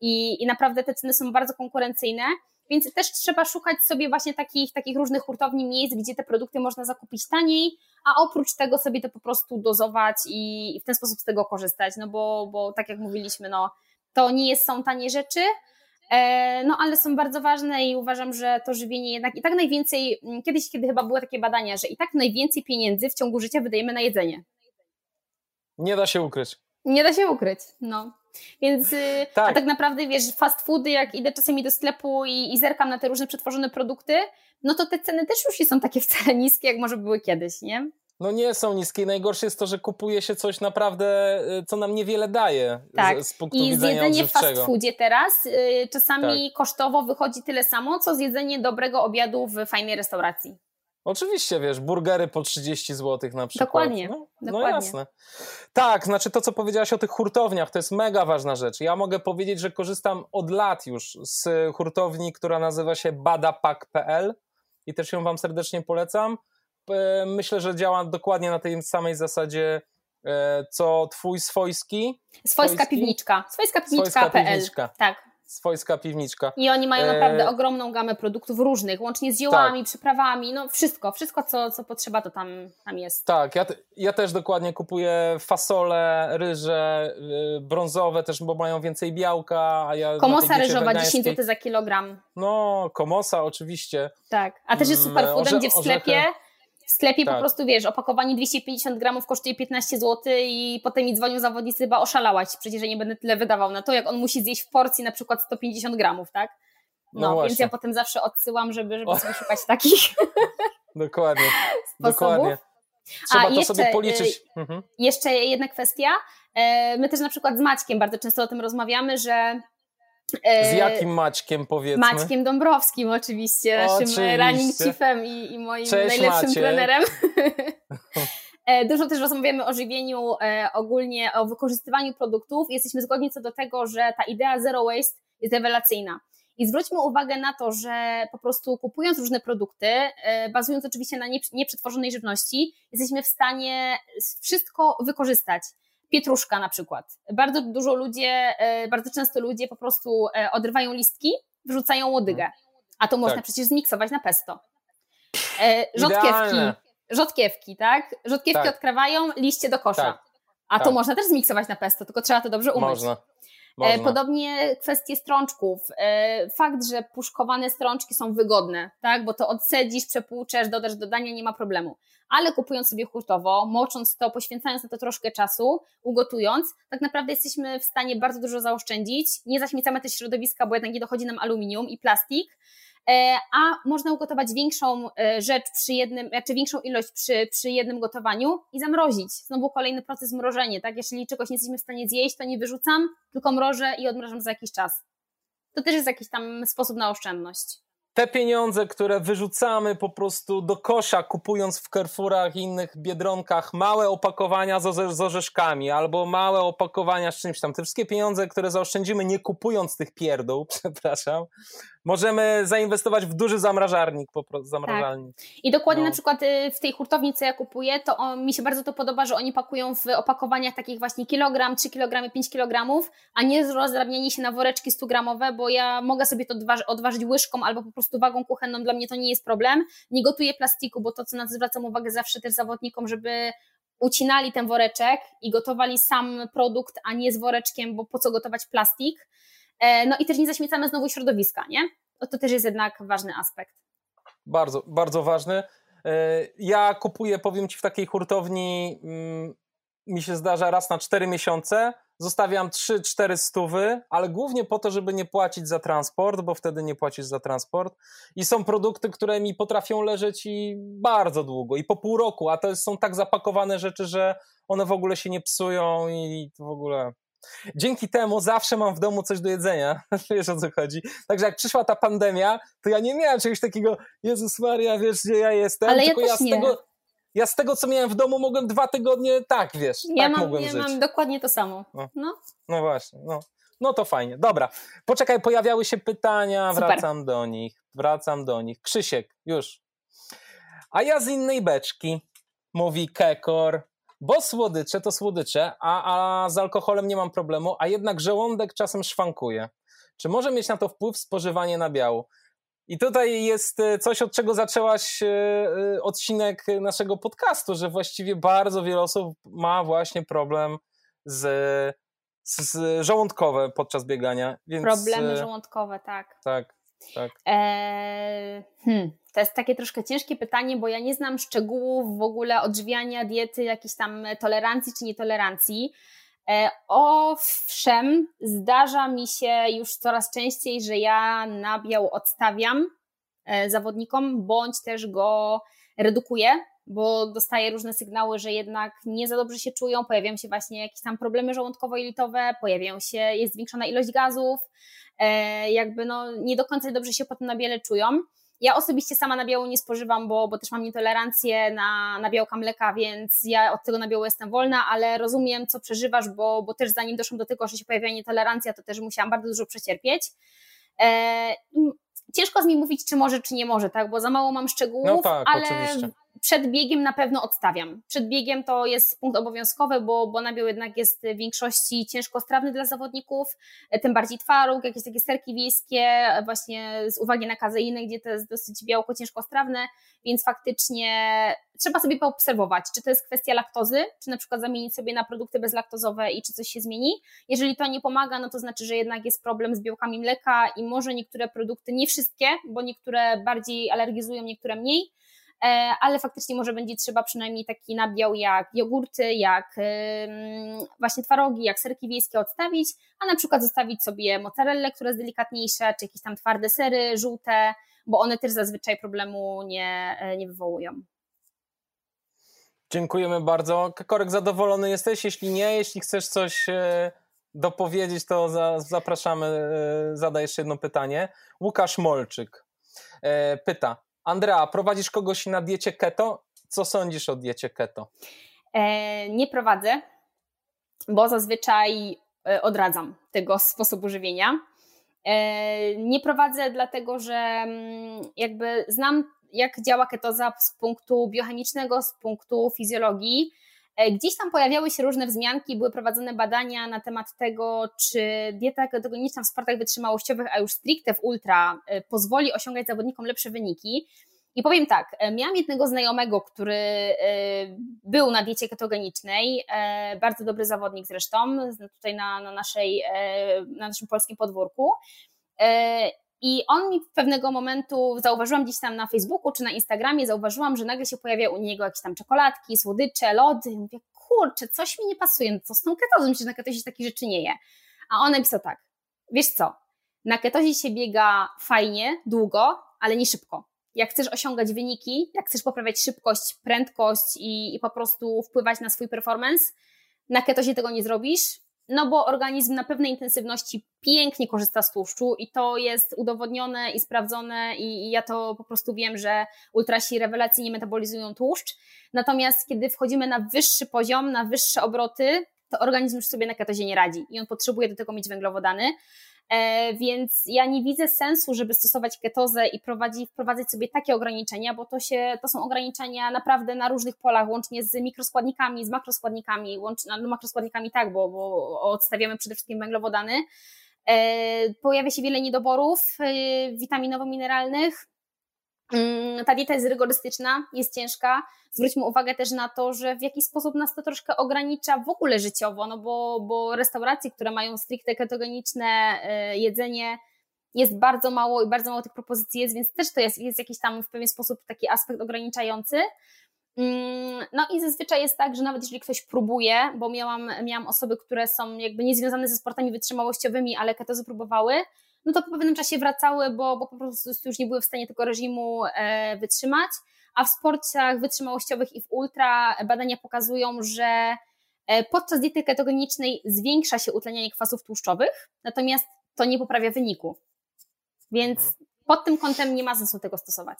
I, i naprawdę te ceny są bardzo konkurencyjne. Więc też trzeba szukać sobie właśnie takich, takich różnych hurtowni miejsc, gdzie te produkty można zakupić taniej, a oprócz tego sobie to po prostu dozować i w ten sposób z tego korzystać, no bo, bo tak jak mówiliśmy, no to nie jest, są tanie rzeczy, e, no ale są bardzo ważne i uważam, że to żywienie jednak i tak najwięcej, mm, kiedyś, kiedy chyba były takie badania, że i tak najwięcej pieniędzy w ciągu życia wydajemy na jedzenie. Nie da się ukryć. Nie da się ukryć, no. Więc y, tak. a tak naprawdę, wiesz, fast foody, jak idę czasami do sklepu i, i zerkam na te różne przetworzone produkty, no to te ceny też już nie są takie wcale niskie, jak może były kiedyś, nie? No nie są niskie. Najgorsze jest to, że kupuje się coś naprawdę, y, co nam niewiele daje tak. z, z punktu I widzenia zjedzenie w fast foodzie teraz y, czasami tak. kosztowo wychodzi tyle samo, co zjedzenie dobrego obiadu w fajnej restauracji. Oczywiście, wiesz, burgery po 30 zł na przykład. Dokładnie. No, dokładnie. no jasne. Tak, znaczy to, co powiedziałaś o tych hurtowniach, to jest mega ważna rzecz. Ja mogę powiedzieć, że korzystam od lat już z hurtowni, która nazywa się badapak.pl i też ją Wam serdecznie polecam. Myślę, że działa dokładnie na tej samej zasadzie, e, co Twój swojski. Swojska swojski? piwniczka. Swojska piwniczka.pl. Piwniczka. Tak swojska piwniczka. I oni mają naprawdę e... ogromną gamę produktów różnych, łącznie z ziołami, tak. przyprawami, no wszystko, wszystko co, co potrzeba to tam, tam jest. Tak, ja, ja też dokładnie kupuję fasole, ryże, y, brązowe też, bo mają więcej białka, a ja Komosa ryżowa 10 zł za kilogram. No, komosa oczywiście. Tak, a też jest mm, super foodem, gdzie w sklepie orzechy w sklepie tak. po prostu wiesz, opakowanie 250 gramów kosztuje 15 zł i potem mi dzwonią zawodnicy, chyba oszalałaś, przecież ja nie będę tyle wydawał na to, jak on musi zjeść w porcji na przykład 150 gramów, tak? No, no więc ja potem zawsze odsyłam, żeby, żeby sobie szukać takich Dokładnie. sposobów. Dokładnie. Trzeba A, to jeszcze, sobie policzyć. Y, mhm. Jeszcze jedna kwestia. E, my też na przykład z Maćkiem bardzo często o tym rozmawiamy, że z jakim Maćkiem powiedzmy? Maćkiem Dąbrowskim oczywiście, oczywiście. naszym running chiefem i, i moim Cześć, najlepszym trenerem. E, dużo też rozmawiamy o żywieniu, e, ogólnie o wykorzystywaniu produktów. Jesteśmy zgodni co do tego, że ta idea zero waste jest rewelacyjna. I zwróćmy uwagę na to, że po prostu kupując różne produkty, e, bazując oczywiście na nieprzetworzonej żywności, jesteśmy w stanie wszystko wykorzystać pietruszka na przykład. Bardzo dużo ludzie, e, bardzo często ludzie po prostu e, odrywają listki, wrzucają łodygę, a to można tak. przecież zmiksować na pesto. E, rzodkiewki, Idealne. rzodkiewki, tak? Rzodkiewki tak. odkrawają, liście do kosza. Tak. A to tak. można też zmiksować na pesto, tylko trzeba to dobrze umyć. Można. Można. Podobnie kwestie strączków. Fakt, że puszkowane strączki są wygodne, tak? bo to odsedzisz, przepłuczesz, dodasz dodania, nie ma problemu ale kupując sobie hurtowo, mocząc to, poświęcając na to troszkę czasu, ugotując, tak naprawdę jesteśmy w stanie bardzo dużo zaoszczędzić. Nie zaśmiecamy też środowiska, bo jednak nie dochodzi nam aluminium i plastik, e, a można ugotować większą e, rzecz przy jednym, znaczy większą ilość przy, przy jednym gotowaniu i zamrozić. Znowu kolejny proces mrożenia, tak? Jeśli czegoś nie jesteśmy w stanie zjeść, to nie wyrzucam, tylko mrożę i odmrażam za jakiś czas. To też jest jakiś tam sposób na oszczędność te pieniądze, które wyrzucamy po prostu do kosza, kupując w Carrefourach i innych biedronkach małe opakowania z, z orzeszkami albo małe opakowania z czymś tam, te wszystkie pieniądze, które zaoszczędzimy nie kupując tych pierdół, przepraszam, możemy zainwestować w duży zamrażarnik, po prostu zamrażalnik. Tak. I dokładnie no. na przykład y, w tej hurtowni, co ja kupuję, to on, mi się bardzo to podoba, że oni pakują w opakowaniach takich właśnie kilogram, 3 kg, 5 kg, a nie rozdrabnianie się na woreczki 100 gramowe, bo ja mogę sobie to odważyć łyżką albo po prostu wagą kuchenną, dla mnie to nie jest problem. Nie gotuję plastiku, bo to, co na to zwracam uwagę zawsze też zawodnikom, żeby ucinali ten woreczek i gotowali sam produkt, a nie z woreczkiem, bo po co gotować plastik. E, no i też nie zaśmiecamy znowu środowiska, nie? To, to też jest jednak ważny aspekt. Bardzo, bardzo ważny. E, ja kupuję, powiem Ci, w takiej hurtowni, mm, mi się zdarza raz na 4 miesiące, zostawiam 3-4 stówy, ale głównie po to, żeby nie płacić za transport, bo wtedy nie płacisz za transport. I są produkty, które mi potrafią leżeć i bardzo długo, i po pół roku, a to są tak zapakowane rzeczy, że one w ogóle się nie psują i w ogóle Dzięki temu zawsze mam w domu coś do jedzenia. Wiesz o co chodzi. Także jak przyszła ta pandemia, to ja nie miałem czegoś takiego, Jezus Maria, wiesz gdzie ja jestem. Ale tylko ja, ja z nie. tego. Ja z tego, co miałem w domu, mogłem dwa tygodnie, tak, wiesz, ja tak mam, mogłem ja żyć. mam dokładnie to samo. No, no. no właśnie, no. No to fajnie. Dobra, poczekaj, pojawiały się pytania, Super. wracam do nich, wracam do nich. Krzysiek, już. A ja z innej beczki, mówi Kekor bo słodycze to słodycze, a, a z alkoholem nie mam problemu, a jednak żołądek czasem szwankuje. Czy może mieć na to wpływ spożywanie nabiału? I tutaj jest e, coś, od czego zaczęłaś e, e, odcinek naszego podcastu, że właściwie bardzo wiele osób ma właśnie problem z, z żołądkowe podczas biegania. Więc, Problemy żołądkowe, tak. Tak, tak. Eee, hmm, to jest takie troszkę ciężkie pytanie, bo ja nie znam szczegółów w ogóle odżywiania diety, jakiejś tam tolerancji czy nietolerancji. E, owszem, zdarza mi się już coraz częściej, że ja nabiał odstawiam e, zawodnikom, bądź też go redukuję, bo dostaję różne sygnały, że jednak nie za dobrze się czują, pojawiają się właśnie jakieś tam problemy żołądkowo-jelitowe, pojawiają się, jest zwiększona ilość gazów, e, jakby no nie do końca dobrze się po tym nabiele czują. Ja osobiście sama nabiału nie spożywam, bo, bo też mam nietolerancję na, na białka mleka, więc ja od tego nabiału jestem wolna, ale rozumiem, co przeżywasz, bo, bo też zanim doszłam do tego, że się pojawia nietolerancja, to też musiałam bardzo dużo przecierpieć. E, ciężko z mi mówić, czy może, czy nie może, tak, bo za mało mam szczegółów, no tak, ale oczywiście przed biegiem na pewno odstawiam. Przed biegiem to jest punkt obowiązkowy, bo, bo nabiał jednak jest w większości ciężkostrawny dla zawodników, tym bardziej twaróg, jakieś takie serki wiejskie, właśnie z uwagi na kazeinę, gdzie to jest dosyć białko ciężkostrawne, więc faktycznie trzeba sobie poobserwować, czy to jest kwestia laktozy, czy na przykład zamienić sobie na produkty bezlaktozowe i czy coś się zmieni. Jeżeli to nie pomaga, no to znaczy, że jednak jest problem z białkami mleka i może niektóre produkty, nie wszystkie, bo niektóre bardziej alergizują, niektóre mniej, E, ale faktycznie może będzie trzeba przynajmniej taki nabiał jak jogurty, jak właśnie twarogi, jak serki wiejskie odstawić, a na przykład zostawić sobie mozzarellę, która jest delikatniejsza, czy jakieś tam twarde sery, żółte, bo one też zazwyczaj problemu nie, e, nie wywołują. Dziękujemy bardzo. Korek, zadowolony jesteś? Jeśli nie, jeśli chcesz coś e, dopowiedzieć, to zapraszamy. Zadaj jeszcze jedno pytanie. Łukasz Molczyk pyta, Andrea, prowadzisz kogoś na diecie keto? Co sądzisz o diecie keto? E, nie prowadzę, bo zazwyczaj e, odradzam tego sposobu żywienia. E, nie prowadzę dlatego, że mm, jakby znam jak działa ketoza z punktu biochemicznego, z punktu fizjologii. E, gdzieś tam pojawiały się różne wzmianki, były prowadzone badania na temat tego, czy dieta ketogeniczna w sportach wytrzymałościowych, a już stricte w ultra, e, pozwoli osiągać zawodnikom lepsze wyniki. I powiem tak, e, miałam jednego znajomego, który był na diecie ketogenicznej, bardzo dobry zawodnik zresztą, tutaj na, na, naszej, na naszym polskim podwórku. I on mi pewnego momentu, zauważyłam gdzieś tam na Facebooku czy na Instagramie, zauważyłam, że nagle się pojawia u niego jakieś tam czekoladki, słodycze, lody. I mówię, kurczę, coś mi nie pasuje, no co z tą ketozą, że na ketozie takich rzeczy nie je. A on napisał tak, wiesz co, na ketozie się biega fajnie, długo, ale nie szybko. Jak chcesz osiągać wyniki, jak chcesz poprawiać szybkość, prędkość i, i po prostu wpływać na swój performance, na ketozie tego nie zrobisz, no bo organizm na pewnej intensywności pięknie korzysta z tłuszczu i to jest udowodnione i sprawdzone i, ja to po prostu wiem, że ultrasi rewelacyjnie metabolizują tłuszcz. Natomiast kiedy wchodzimy na wyższy poziom, na wyższe obroty, to organizm już sobie na ketozie nie radzi i on potrzebuje do tego mieć węglowodany. E, więc ja nie widzę sensu, żeby stosować ketozę i prowadzić, wprowadzać sobie takie ograniczenia, bo to, się, to są ograniczenia naprawdę na różnych polach, łącznie z mikroskładnikami, z makroskładnikami, łącznie, no makroskładnikami tak, bo, bo odstawiamy przede wszystkim węglowodany. E, pojawia się wiele niedoborów e, witaminowo-mineralnych, ta dieta jest rygorystyczna, jest ciężka. Zwróćmy uwagę też na to, że w jakiś sposób nas to troszkę ogranicza w ogóle życiowo, no bo, bo restauracje, które mają stricte ketogeniczne y, jedzenie, jest bardzo mało i bardzo mało tych propozycji jest, więc też to jest, jest jakiś tam w pewien sposób taki aspekt ograniczający. Mm, no i zazwyczaj jest tak, że nawet jeżeli ktoś próbuje, bo miałam, miałam osoby, które są jakby niezwiązane ze sportami wytrzymałościowymi, ale ketozy próbowały, no to po pewnym czasie wracały, bo, bo po prostu już nie były w stanie tego reżimu e, wytrzymać. A w sportach wytrzymałościowych i w ultra badania pokazują, że e, podczas diety ketogenicznej zwiększa się utlenianie kwasów tłuszczowych, natomiast to nie poprawia wyniku. Więc mhm. pod tym kątem nie ma sensu tego stosować.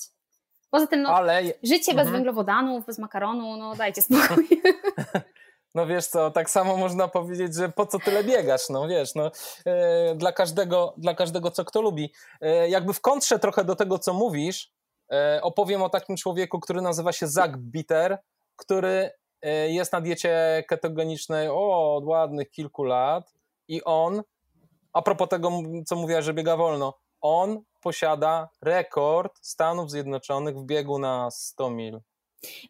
Poza tym, no, Ale... życie mhm. bez węglowodanów, bez makaronu, no dajcie spokój. No wiesz co, tak samo można powiedzieć, że po co tyle biegasz, no wiesz, no e, dla każdego, dla każdego co kto lubi. E, jakby w kontrze trochę do tego, co mówisz, e, opowiem o takim człowieku, który nazywa się Zach Bitter, który e, jest na diecie ketogenicznej o, od ładnych kilku lat i on, a propos tego, co mówiła, że biega wolno, on posiada rekord Stanów Zjednoczonych w biegu na 100 mil.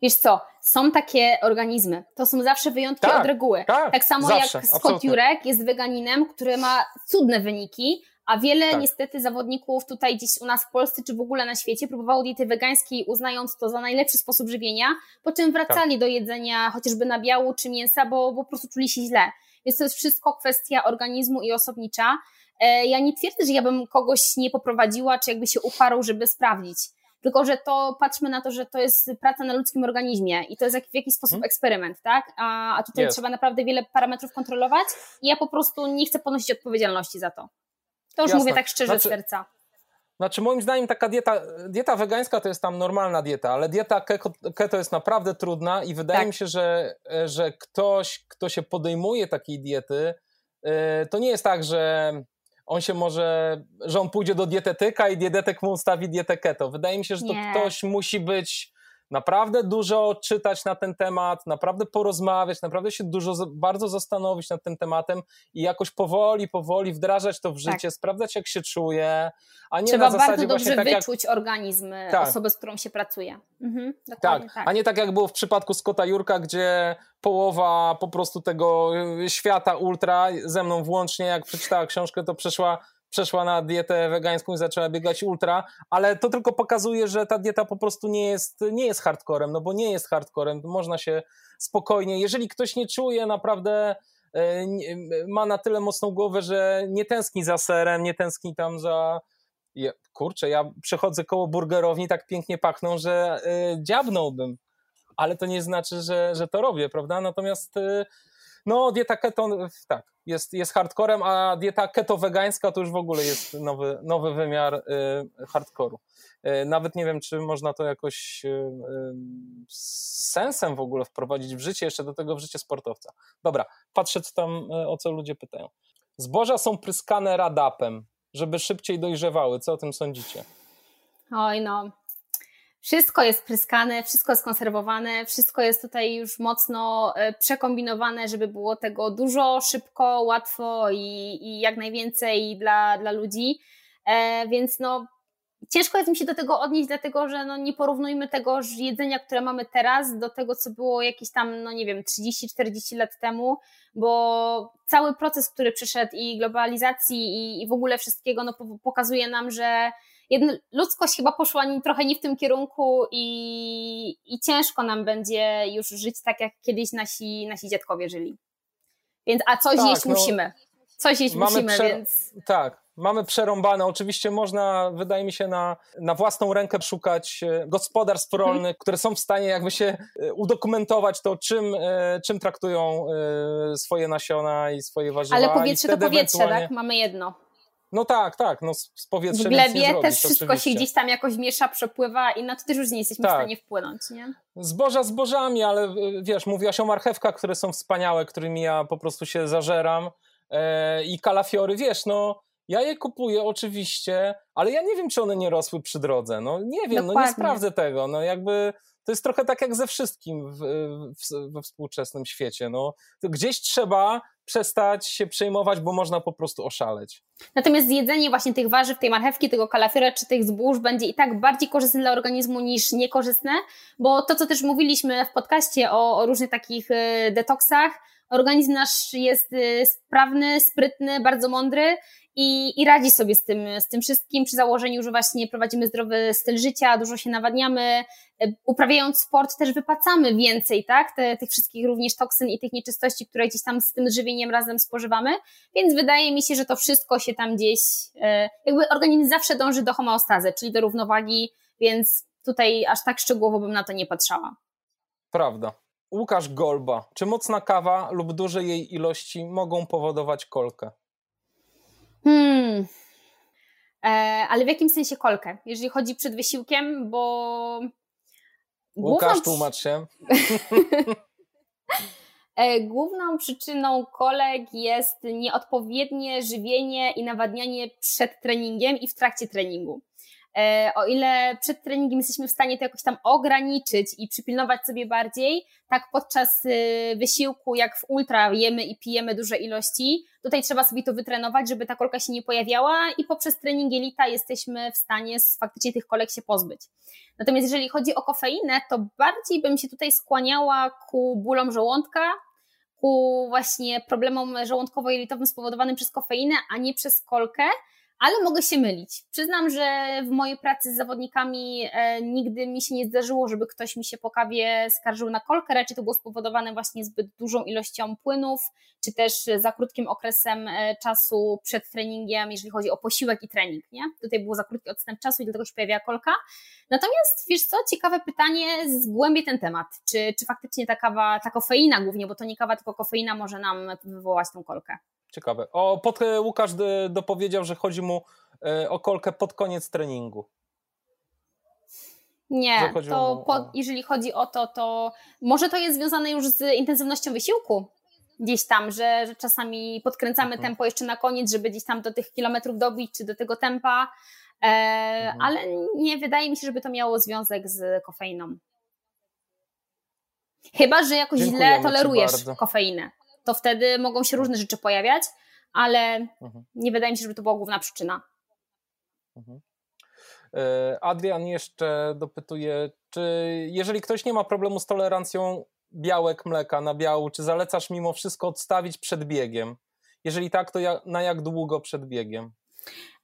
Wiesz co, są takie organizmy, to są zawsze wyjątki tak, od reguły. Tak, tak samo zawsze, jak Scott absolutnie. Jurek jest weganinem, który ma cudne wyniki, a wiele tak. niestety zawodników tutaj gdzieś u nas w Polsce, czy w ogóle na świecie próbowało diety wegańskiej, uznając to za najlepszy sposób żywienia, po czym wracali tak. do jedzenia chociażby nabiału czy mięsa, bo, bo po prostu czuli się źle. Więc to jest wszystko kwestia organizmu i osobnicza. E, ja nie twierdzę, że ja bym kogoś nie poprowadziła, czy jakby się uparł, żeby sprawdzić tylko że to patrzmy na to, że to jest praca na ludzkim organizmie i to jest w jakiś sposób hmm? eksperyment, tak? A, a tutaj yes. trzeba naprawdę wiele parametrów kontrolować i ja po prostu nie chcę ponosić odpowiedzialności za to. To już Jasne. mówię tak szczerze znaczy, z serca. Znaczy moim zdaniem taka dieta, dieta wegańska to jest tam normalna dieta, ale dieta keto jest naprawdę trudna i wydaje tak. mi się, że, że ktoś, kto się podejmuje takiej diety, y, to nie jest tak, że on się może, że on pójdzie do dietetyka i dietetyk mu ustawi dietę keto. Wydaje mi się, że to nie. ktoś musi być naprawdę dużo czytać na ten temat, naprawdę porozmawiać, naprawdę się dużo, bardzo zastanowić nad tym tematem i jakoś powoli, powoli wdrażać to w życie, tak. sprawdzać jak się czuje, a nie Trzeba na zasadzie bardzo dobrze tak wyczuć jak... organizm tak. osoby, z którą się pracuje. Mhm, tak. tak, a nie tak jak było w przypadku Scotta Jurka, gdzie połowa po prostu tego świata ultra, ze mną włącznie, jak przeczytała książkę, to przeszła przeszła na dietę wegańską i zaczęła biegać ultra, ale to tylko pokazuje, że ta dieta po prostu nie jest, nie jest hardcorem, no bo nie jest hardcorem, można się spokojnie, jeżeli ktoś nie czuje naprawdę e, ma na tyle mocną głowę, że nie tęskni za serem, nie tęskni tam za kurczę, ja przechodzę koło burgerowni, tak pięknie pachną, że y, dziabnąłbym, ale to nie znaczy, że, że to robię, prawda? Natomiast y, no, dieta keto, tak, jest, jest hardcorem, a dieta keto-wegańska to już w ogóle jest nowy, nowy wymiar y, hardkoru. Y, nawet nie wiem, czy można to jakoś y, y, z sensem w ogóle wprowadzić w życie, jeszcze do tego w życie sportowca. Dobra, patrzę co tam, y, o co ludzie pytają. Zboża są pryskane radapem, żeby szybciej dojrzewały. Co o tym sądzicie? Oj, no, wszystko jest pryskane, wszystko jest konserwowane, wszystko jest tutaj już mocno e, przekombinowane, żeby było tego dużo, szybko, łatwo i, i jak najwięcej dla, dla ludzi. E, więc no, ciężko jest mi się do tego odnieść, dlatego że no, nie porównujmy tego jedzenia, które mamy teraz, do tego, co było jakieś tam, no nie wiem, 30-40 lat temu, bo cały proces, który przyszedł i globalizacji i, i w ogóle wszystkiego, no, pokazuje nam, że ludzkość chyba poszła trochę nie w tym kierunku i, i ciężko nam będzie już żyć tak, jak kiedyś nasi, nasi dziadkowie żyli. Więc, a coś tak, jeść no, musimy. Coś jeść musimy, więc... Tak, mamy przerąbane. Oczywiście można, wydaje mi się, na, na własną rękę szukać e, gospodarstw rolnych, hmm. które są w stanie jakby się e, udokumentować to, czym, e, czym traktują swoje nasiona i swoje warzywa. Ale powietrze to powietrze, ewentualnie... tak? Mamy jedno. No tak, tak, no z powietrza W glebie też wszystko oczywiście. się gdzieś tam jakoś miesza, przepływa i na to też już nie jesteśmy tak. w stanie wpłynąć, nie? Zboża zbożami, ale y, wiesz, mówiłaś o marchewkach, które są wspaniałe, którymi ja po prostu się zażeram e, i kalafiory, wiesz, no ja je kupuję oczywiście, ale ja nie wiem, czy one nie rosły przy drodze, no nie wiem, Dokładnie. no nie sprawdzę tego, no jakby to jest trochę tak jak ze wszystkim w, w, we współczesnym świecie. No, gdzieś trzeba przestać się przejmować, bo można po prostu oszaleć. Natomiast jedzenie właśnie tych warzyw, tej marchewki, tego kalafiora czy tych zbóż będzie i tak bardziej korzystne dla organizmu niż niekorzystne, bo to, co też mówiliśmy w podcaście o, o różnych takich y, detoksach, organizm nasz jest y, sprawny, sprytny, bardzo mądry i, i radzi sobie z tym, z tym wszystkim przy założeniu, że właśnie prowadzimy zdrowy styl życia, dużo się nawadniamy, e, uprawiając sport też wypacamy więcej, tak, Te, tych wszystkich również toksyn i tych nieczystości, które gdzieś tam z tym żywieniem razem spożywamy, więc wydaje mi się, że to wszystko się tam gdzieś, e, jakby organizm zawsze dąży do homeostazy, czyli do równowagi, więc tutaj aż tak szczegółowo bym na to nie patrzała. Prawda. Łukasz Golba. Czy mocna kawa lub duże jej ilości mogą powodować kolkę? Hmm. E, ale w jakim sensie kolkę? Jeżeli chodzi przed wysiłkiem, bo. Łukasz, główną... tłumacz się. E, główną przyczyną kolek jest nieodpowiednie żywienie i nawadnianie przed treningiem i w trakcie treningu. E, o ile przed treningiem jesteśmy w stanie to jakoś tam ograniczyć i przypilnować sobie bardziej, tak podczas y, wysiłku, jak w ultra jemy i pijemy duże ilości, tutaj trzeba sobie to wytrenować, żeby ta kolka się nie pojawiała i poprzez trening jelita jesteśmy w stanie faktycznie tych kolek się pozbyć. Natomiast jeżeli chodzi o kofeinę, to bardziej bym się tutaj skłaniała ku bólom żołądka, ku właśnie problemom żołądkowo-jelitowym spowodowanym przez kofeinę, a nie przez kolkę, ale mogę się mylić. Przyznam, że w mojej pracy z zawodnikami e, nigdy mi się nie zdarzyło, żeby ktoś mi się po kawie skarżył na kolkę, raczej to było spowodowane właśnie zbyt dużą ilością płynów, czy też za krótkim okresem e, czasu przed treningiem, jeżeli chodzi o posiłek i trening, nie? Tutaj było za krótki odstęp czasu i dlatego się pojawiała kolka. Natomiast wiesz co, ciekawe pytanie, zgłębię ten temat. Czy, czy faktycznie ta kawa, ta kofeina głównie, bo to nie kawa, tylko kofeina może nam wywołać tą kolkę? Ciekawe. O, pod, Łukasz dopowiedział, że chodzi mu o kolkę pod koniec treningu. Nie, to po, jeżeli chodzi o to, to może to jest związane już z intensywnością wysiłku gdzieś tam, że, że czasami podkręcamy mhm. tempo jeszcze na koniec, żeby gdzieś tam do tych kilometrów dobić, czy do tego tempa, e, mhm. ale nie wydaje mi się, żeby to miało związek z kofeiną. Chyba, że jakoś Dziękujemy źle tolerujesz kofeinę, to wtedy mogą się różne rzeczy pojawiać, ale mhm. nie wydaje mi się, żeby to była główna przyczyna. Mhm. E, Adrian jeszcze dopytuje, czy jeżeli ktoś nie ma problemu z tolerancją białek mleka na biału, czy zalecasz mimo wszystko odstawić przed biegiem? Jeżeli tak, to na jak długo przed biegiem?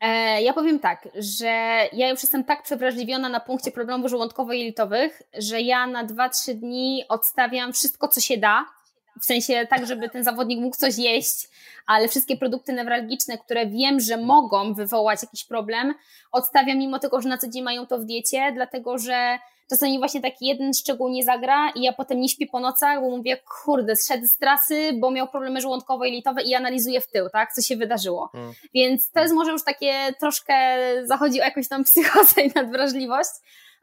E, ja powiem tak, że ja już jestem tak przewrażliwiona na punkcie problemów żołądkowo-jelitowych, że ja na 2-3 dni odstawiam wszystko, co się da, w sensie tak, żeby ten zawodnik mógł coś jeść, ale wszystkie produkty newralgiczne, które wiem, że mogą wywołać jakiś problem, odstawiam mimo tego, że na co dzień mają to w diecie, dlatego że czasami właśnie taki jeden szczegół nie zagra i ja potem nie śpię po nocach, bo mówię, kurde, zszedł z trasy, bo miał problemy żołądkowe i litowe i analizuję w tył, tak, co się wydarzyło. Hmm. Więc to jest może już takie troszkę, zachodzi o jakąś tam psychozę i nadwrażliwość,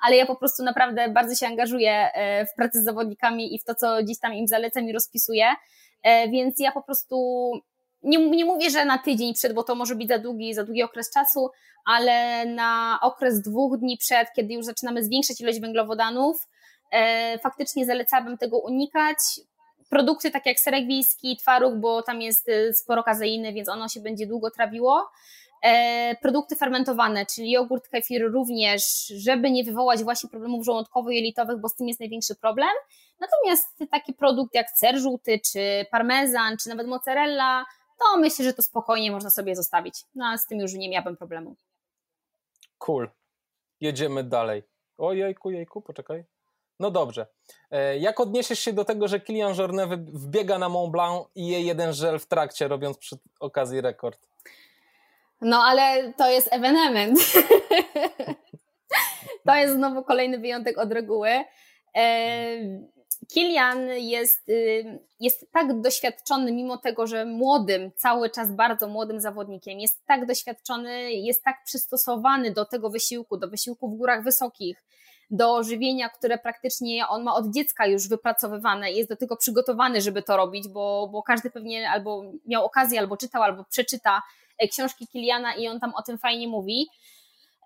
ale ja po prostu naprawdę bardzo się angażuję e, w pracę z zawodnikami i w to, co gdzieś tam im zalecam i rozpisuję, e, więc ja po prostu nie, nie mówię, że na tydzień przed, bo to może być za długi, za długi okres czasu, ale na okres dwóch dni przed, kiedy już zaczynamy zwiększać ilość węglowodanów, e, faktycznie zalecałabym tego unikać. Produkty takie jak serek wiejski, twaróg, bo tam jest sporo kazeiny, więc ono się będzie długo trawiło. E, produkty fermentowane, czyli jogurt, kefir również, żeby nie wywołać właśnie problemów żołądkowo-jelitowych, bo z tym jest największy problem. Natomiast taki produkt jak ser żółty, czy parmezan, czy nawet mozzarella, to myślę, że to spokojnie można sobie zostawić. No a z tym już nie miałabym problemu. Cool. Jedziemy dalej. O jejku, jejku, poczekaj. No dobrze. E, jak odniesiesz się do tego, że Kilian Jornet wbiega na Mont Blanc i je jeden żel w trakcie, robiąc przy okazji rekord? No ale to jest ewenement. to jest znowu kolejny wyjątek od reguły. E, Kilian jest, y, jest tak doświadczony, mimo tego, że młodym, cały czas bardzo młodym zawodnikiem, jest tak doświadczony, jest tak przystosowany do tego wysiłku, do wysiłku w górach wysokich, do żywienia, które praktycznie on ma od dziecka już wypracowywane i jest do tego przygotowany, żeby to robić, bo, bo każdy pewnie albo miał okazję, albo czytał, albo przeczyta książki Kiliana i on tam o tym fajnie mówi.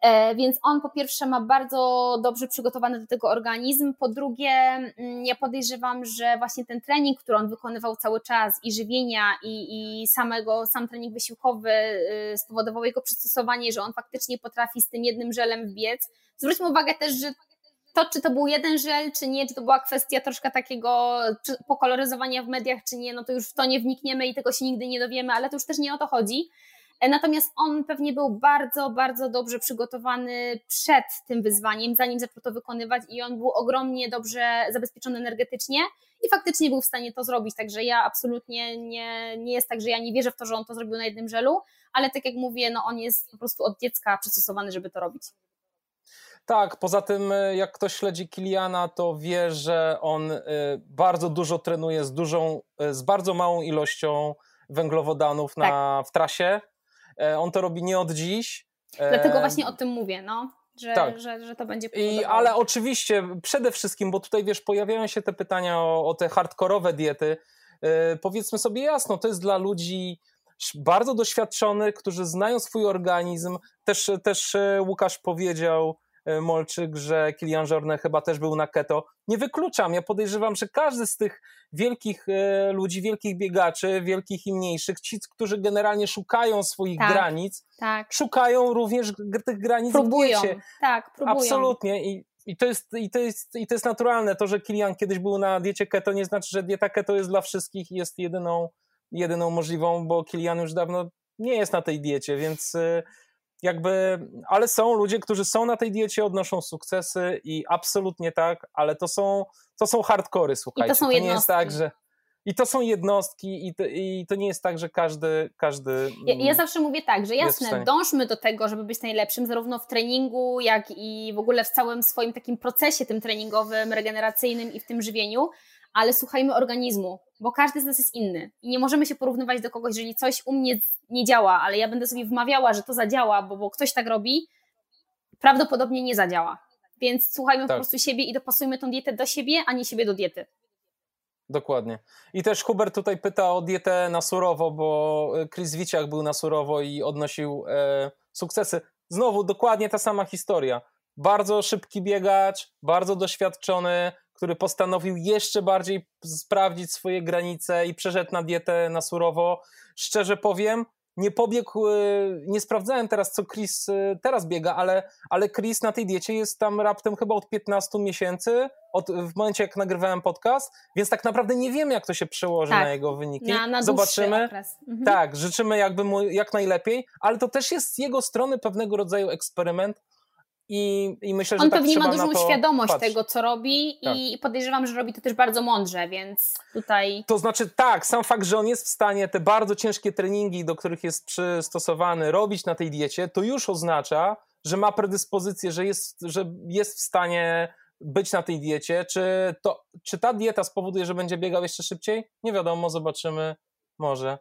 E, więc on po pierwsze ma bardzo dobrze przygotowany do tego organizm, po drugie mm, ja podejrzewam, że właśnie ten trening, który on wykonywał cały czas i żywienia i, i samego, sam trening wysiłkowy y, spowodował jego przystosowanie, że on faktycznie potrafi z tym jednym żelem wbiec. Zwróćmy uwagę też, że to, czy to był jeden żel, czy nie, czy to była kwestia troszkę takiego pokoloryzowania w mediach, czy nie, no to już w to nie wnikniemy i tego się nigdy nie dowiemy, ale to już też nie o to chodzi. E, natomiast on pewnie był bardzo, bardzo dobrze przygotowany przed tym wyzwaniem, zanim zaczął to wykonywać i on był ogromnie dobrze zabezpieczony energetycznie i faktycznie był w stanie to zrobić. Także ja absolutnie nie, nie jest tak, że ja nie wierzę w to, że on to zrobił na jednym żelu, ale tak jak mówię, no on jest po prostu od dziecka przystosowany, żeby to robić. Tak, poza tym e, jak ktoś śledzi Kiliana, to wie, że on e, bardzo dużo trenuje z dużą, z bardzo małą ilością węglowodanów na, tak. w trasie on to robi nie od dziś. Dlatego właśnie o tym mówię, no. Że, tak. że, że to będzie I, Ale oczywiście, przede wszystkim, bo tutaj wiesz, pojawiają się te pytania o, o te hardkorowe diety. Yy, powiedzmy sobie jasno, to jest dla ludzi bardzo doświadczonych, którzy znają swój organizm. Też, też Łukasz powiedział, E, Molczyk, że Kilian Jornet chyba też był na keto. Nie wykluczam, ja podejrzewam, że każdy z tych wielkich e, ludzi, wielkich biegaczy, wielkich i mniejszych, ci, którzy generalnie szukają swoich tak, granic, tak. szukają również tych granic próbują, w. Tak, próbują. Absolutnie i i to, jest, i, to jest, I to jest naturalne. To, że Kilian kiedyś był na diecie keto, nie znaczy, że dieta keto jest dla wszystkich i jest jedyną, jedyną możliwą, bo Kilian już dawno nie jest na tej diecie, więc e, jakby, ale są ludzie, którzy są na tej diecie, odnoszą sukcesy i absolutnie tak, ale to są, to są hardkory, słuchajcie. I to są jednostki. To nie jest tak, że i to są jednostki i to, i to nie jest tak, że każdy... każdy ja, ja zawsze mówię tak, że jasne, dążmy do tego, żeby być najlepszym zarówno w treningu, jak i w ogóle w całym swoim takim procesie tym treningowym, regeneracyjnym i w tym żywieniu, ale słuchajmy organizmu, bo każdy z nas jest inny i nie możemy się porównywać do kogoś, jeżeli coś u mnie nie działa, ale ja będę sobie wmawiała, że to zadziała, bo, bo ktoś tak robi, prawdopodobnie nie zadziała. Więc słuchajmy tak. po prostu siebie i dopasujmy tą dietę do siebie, a nie siebie do diety. Dokładnie. I też Hubert tutaj pyta o dietę na surowo, bo e, Chris Wiciak był na surowo i odnosił e, sukcesy. Znowu dokładnie ta sama historia. Bardzo szybki biegacz, bardzo doświadczony, który postanowił jeszcze bardziej sprawdzić swoje granice i przeszedł na dietę na surowo. Szczerze powiem, nie pobiegł, e, nie sprawdzałem teraz, co Chris e, teraz biega, ale, ale Chris na tej diecie jest tam raptem chyba od 15 miesięcy, od, w momencie jak nagrywałem podcast, więc tak naprawdę nie wiemy, jak to się przełoży tak, na jego wyniki. Na, na Zobaczymy. Mhm. Tak, życzymy jakby mu jak najlepiej, ale to też jest z jego strony pewnego rodzaju eksperyment, i, I myślę, że On tak pewnie ma dużą świadomość patrzeć. tego, co robi tak. i podejrzewam, że robi to też bardzo mądrze, więc tutaj... To znaczy tak, sam fakt, że on jest w stanie te bardzo ciężkie treningi, do których jest przystosowany, robić na tej diecie, to już oznacza, że ma predyspozycję, że jest, że jest w stanie być na tej diecie. Czy, to, czy ta dieta spowoduje, że będzie biegał jeszcze szybciej? Nie wiadomo, zobaczymy. Może.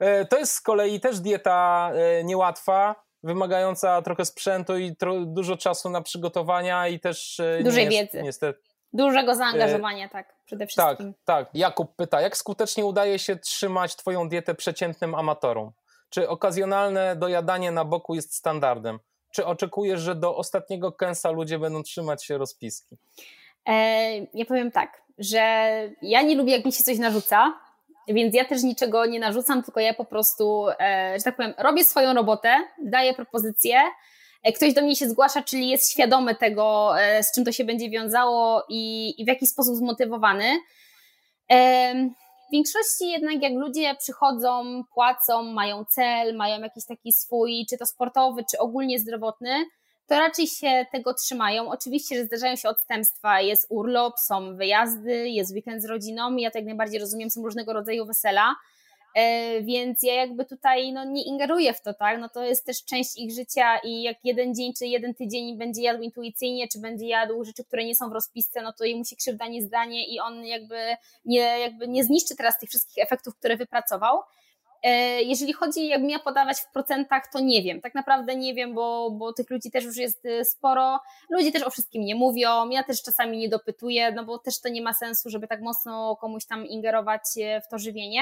E, to jest z kolei też dieta e, niełatwa wymagająca trochę sprzętu i tro, dużo czasu na przygotowania i też e, dużej wiedzy. Niestety. Dużego zaangażowania, e, tak, przede wszystkim. Tak, tak. Jakub pyta, jak skutecznie udaje się trzymać Twoją dietę przeciętnym amatorom? Czy okazjonalne dojadanie na boku jest standardem? Czy oczekujesz, że do ostatniego kęsa ludzie będą trzymać się rozpiski? E, ja powiem tak, że ja nie lubię, jak mi się coś narzuca, więc ja też niczego nie narzucam, tylko ja po prostu, e, że tak powiem, robię swoją robotę, daję propozycje, e, ktoś do mnie się zgłasza, czyli jest świadomy tego, e, z czym to się będzie wiązało i, i w jaki sposób zmotywowany. W większości jednak jak ludzie przychodzą, płacą, mają cel, mają jakiś taki swój, czy to sportowy, czy ogólnie zdrowotny, to raczej się tego trzymają. Oczywiście, że zdarzają się odstępstwa, jest urlop, są wyjazdy, jest weekend z rodziną, ja to jak najbardziej rozumiem, są różnego rodzaju wesela, e, więc ja jakby tutaj no, nie ingeruję w to, tak, no to jest też część ich życia i jak jeden dzień czy jeden tydzień będzie jadł intuicyjnie, czy będzie jadł rzeczy, które nie są w rozpisce, no to jemu się krzywda nie zdanie i on jakby nie, jakby nie zniszczy teraz tych wszystkich efektów, które wypracował, jeżeli chodzi, jakbym ja podawać w procentach, to nie wiem. Tak naprawdę nie wiem, bo, bo tych ludzi też już jest e, sporo. Ludzie też o wszystkim nie mówią. Ja też czasami nie dopytuję, no bo też to nie ma sensu, żeby tak mocno komuś tam ingerować e, w to żywienie.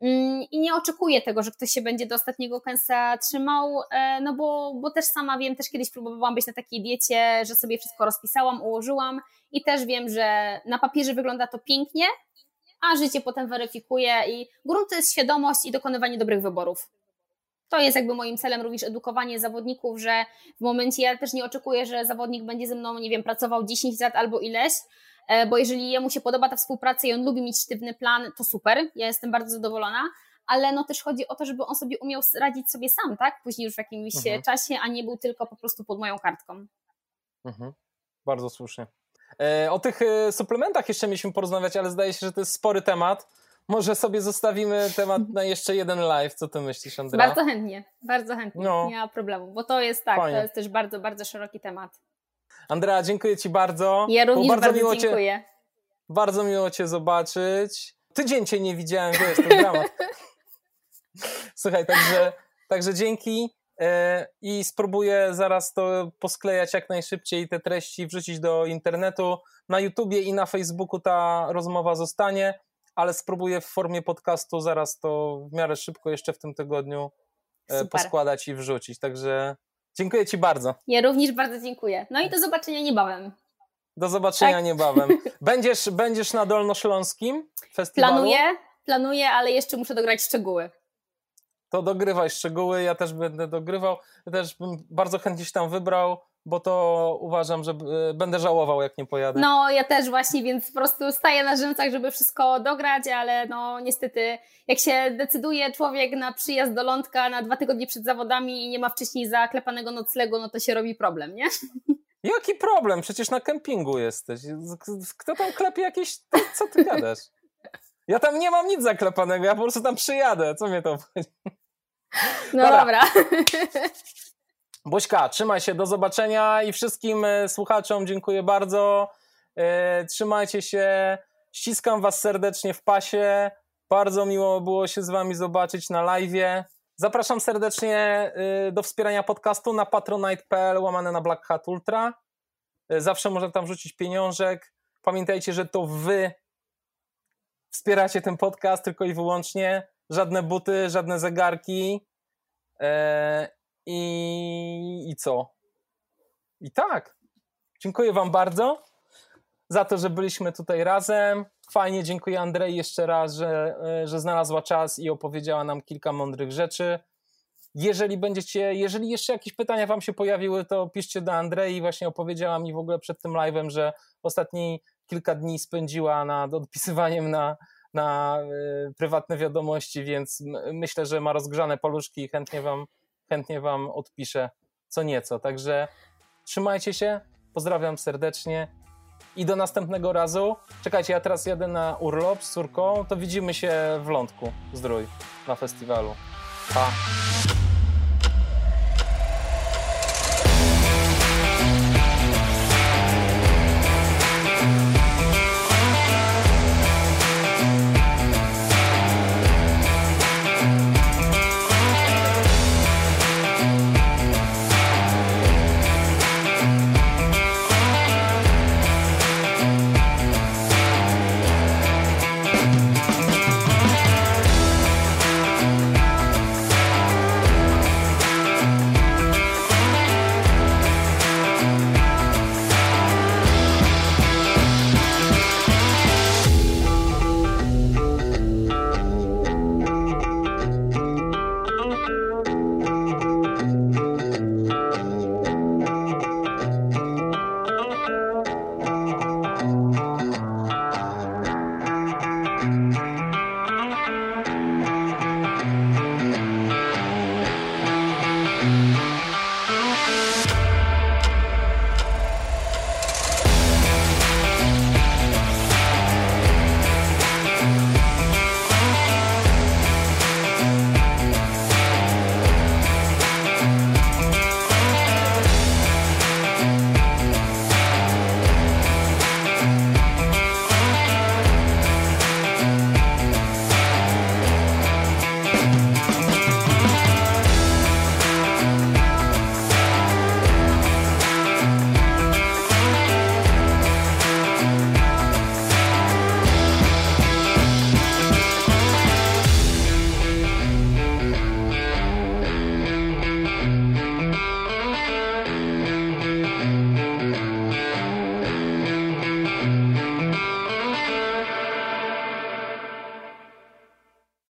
Mm, I nie oczekuję tego, że ktoś się będzie do ostatniego kęsa trzymał, no bo, bo też sama wiem, też kiedyś próbowałam być na takiej diecie, że sobie wszystko rozpisałam, ułożyłam i też wiem, że na papierze wygląda to pięknie, a życie potem weryfikuje i grunt to jest świadomość i dokonywanie dobrych wyborów. To jest jakby moim celem również edukowanie zawodników, że w momencie ja też nie oczekuję, że zawodnik będzie ze mną, nie wiem, pracował 10 lat albo ileś, e, bo jeżeli jemu się podoba ta współpraca i on lubi mieć sztywny plan, to super, ja jestem bardzo zadowolona, ale no też chodzi o to, żeby on sobie umiał radzić sobie sam, tak? Później już w jakimś mhm. czasie, a nie był tylko po prostu pod moją kartką. Mhm. Bardzo słusznie. E, o tych e, suplementach jeszcze mieliśmy porozmawiać, ale zdaje się, że to jest spory temat. Może sobie zostawimy temat na jeszcze jeden live. Co ty myślisz, Andrea? Bardzo chętnie, bardzo chętnie. No. Nie ma problemu, bo to jest tak, Fajnie. to jest też bardzo, bardzo szeroki temat. Andrea, dziękuję Ci bardzo. Ja również bardzo, bardzo miło dziękuję. Cię, bardzo miło Cię zobaczyć. Tydzień Cię nie widziałem, wiesz, to dramat. Słuchaj, także, także dzięki. E, i spróbuję zaraz to posklejać jak najszybciej, te treści wrzucić do internetu. Na YouTubie i na Facebooku ta rozmowa zostanie, ale spróbuję w formie podcastu zaraz to w miarę szybko jeszcze w tym tygodniu e, Super. poskładać i wrzucić. Także dziękuję Ci bardzo. Ja również bardzo dziękuję. No i do zobaczenia niebawem. Do zobaczenia tak? niebawem. Będziesz, będziesz na Dolnośląskim festiwalu? Planuję, planuję, ale jeszcze muszę dograć szczegóły to dogrywaj szczegóły, ja też będę dogrywał, ja też bym bardzo chętnie się tam wybrał, bo to uważam, że będę żałował, jak nie pojadę. No, ja też właśnie, więc po prostu staję na rzęsach, żeby wszystko dograć, ale no niestety, jak się decyduje człowiek na przyjazd do lądka na dwa tygodnie przed zawodami i nie ma wcześniej zaklepanego noclegu, no to się robi problem, nie? Jaki problem? Przecież na kempingu jesteś. Kto tam klepie jakieś... Co ty gadasz? Ja tam nie mam nic zaklepanego, ja po prostu tam przyjadę. Co mnie to obchodzi? No dobra. dobra. Bośka, trzymaj się, do zobaczenia i wszystkim e, słuchaczom dziękuję bardzo. E, trzymajcie się. Ściskam was serdecznie w pasie. Bardzo miło było się z wami zobaczyć na live. Zapraszam serdecznie do wspierania podcastu na patronite.pl łamane na Black Hat Ultra. Zawsze można tam wrzucić pieniążek. Pamiętajcie, że to wy wspieracie ten podcast tylko i wyłącznie. Żadne buty, żadne zegarki. Eee, i, I co? I tak. Dziękuję Wam bardzo za to, że byliśmy tutaj razem. Fajnie, dziękuję Andrzej jeszcze raz, że, e, że znalazła czas i opowiedziała nam kilka mądrych rzeczy. Jeżeli będziecie, jeżeli jeszcze jakieś pytania Wam się pojawiły, to piszcie do Andrei. Właśnie opowiedziała mi w ogóle przed tym live'em, że ostatni kilka dni spędziła nad odpisywaniem na, na y, prywatne wiadomości, więc myślę, że ma rozgrzane paluszki i chętnie wam, chętnie wam odpiszę co nieco. Także trzymajcie się, pozdrawiam serdecznie i do następnego razu. Czekajcie, ja teraz jadę na urlop z córką, to widzimy się w Lądku Zdrój na festiwalu. Pa!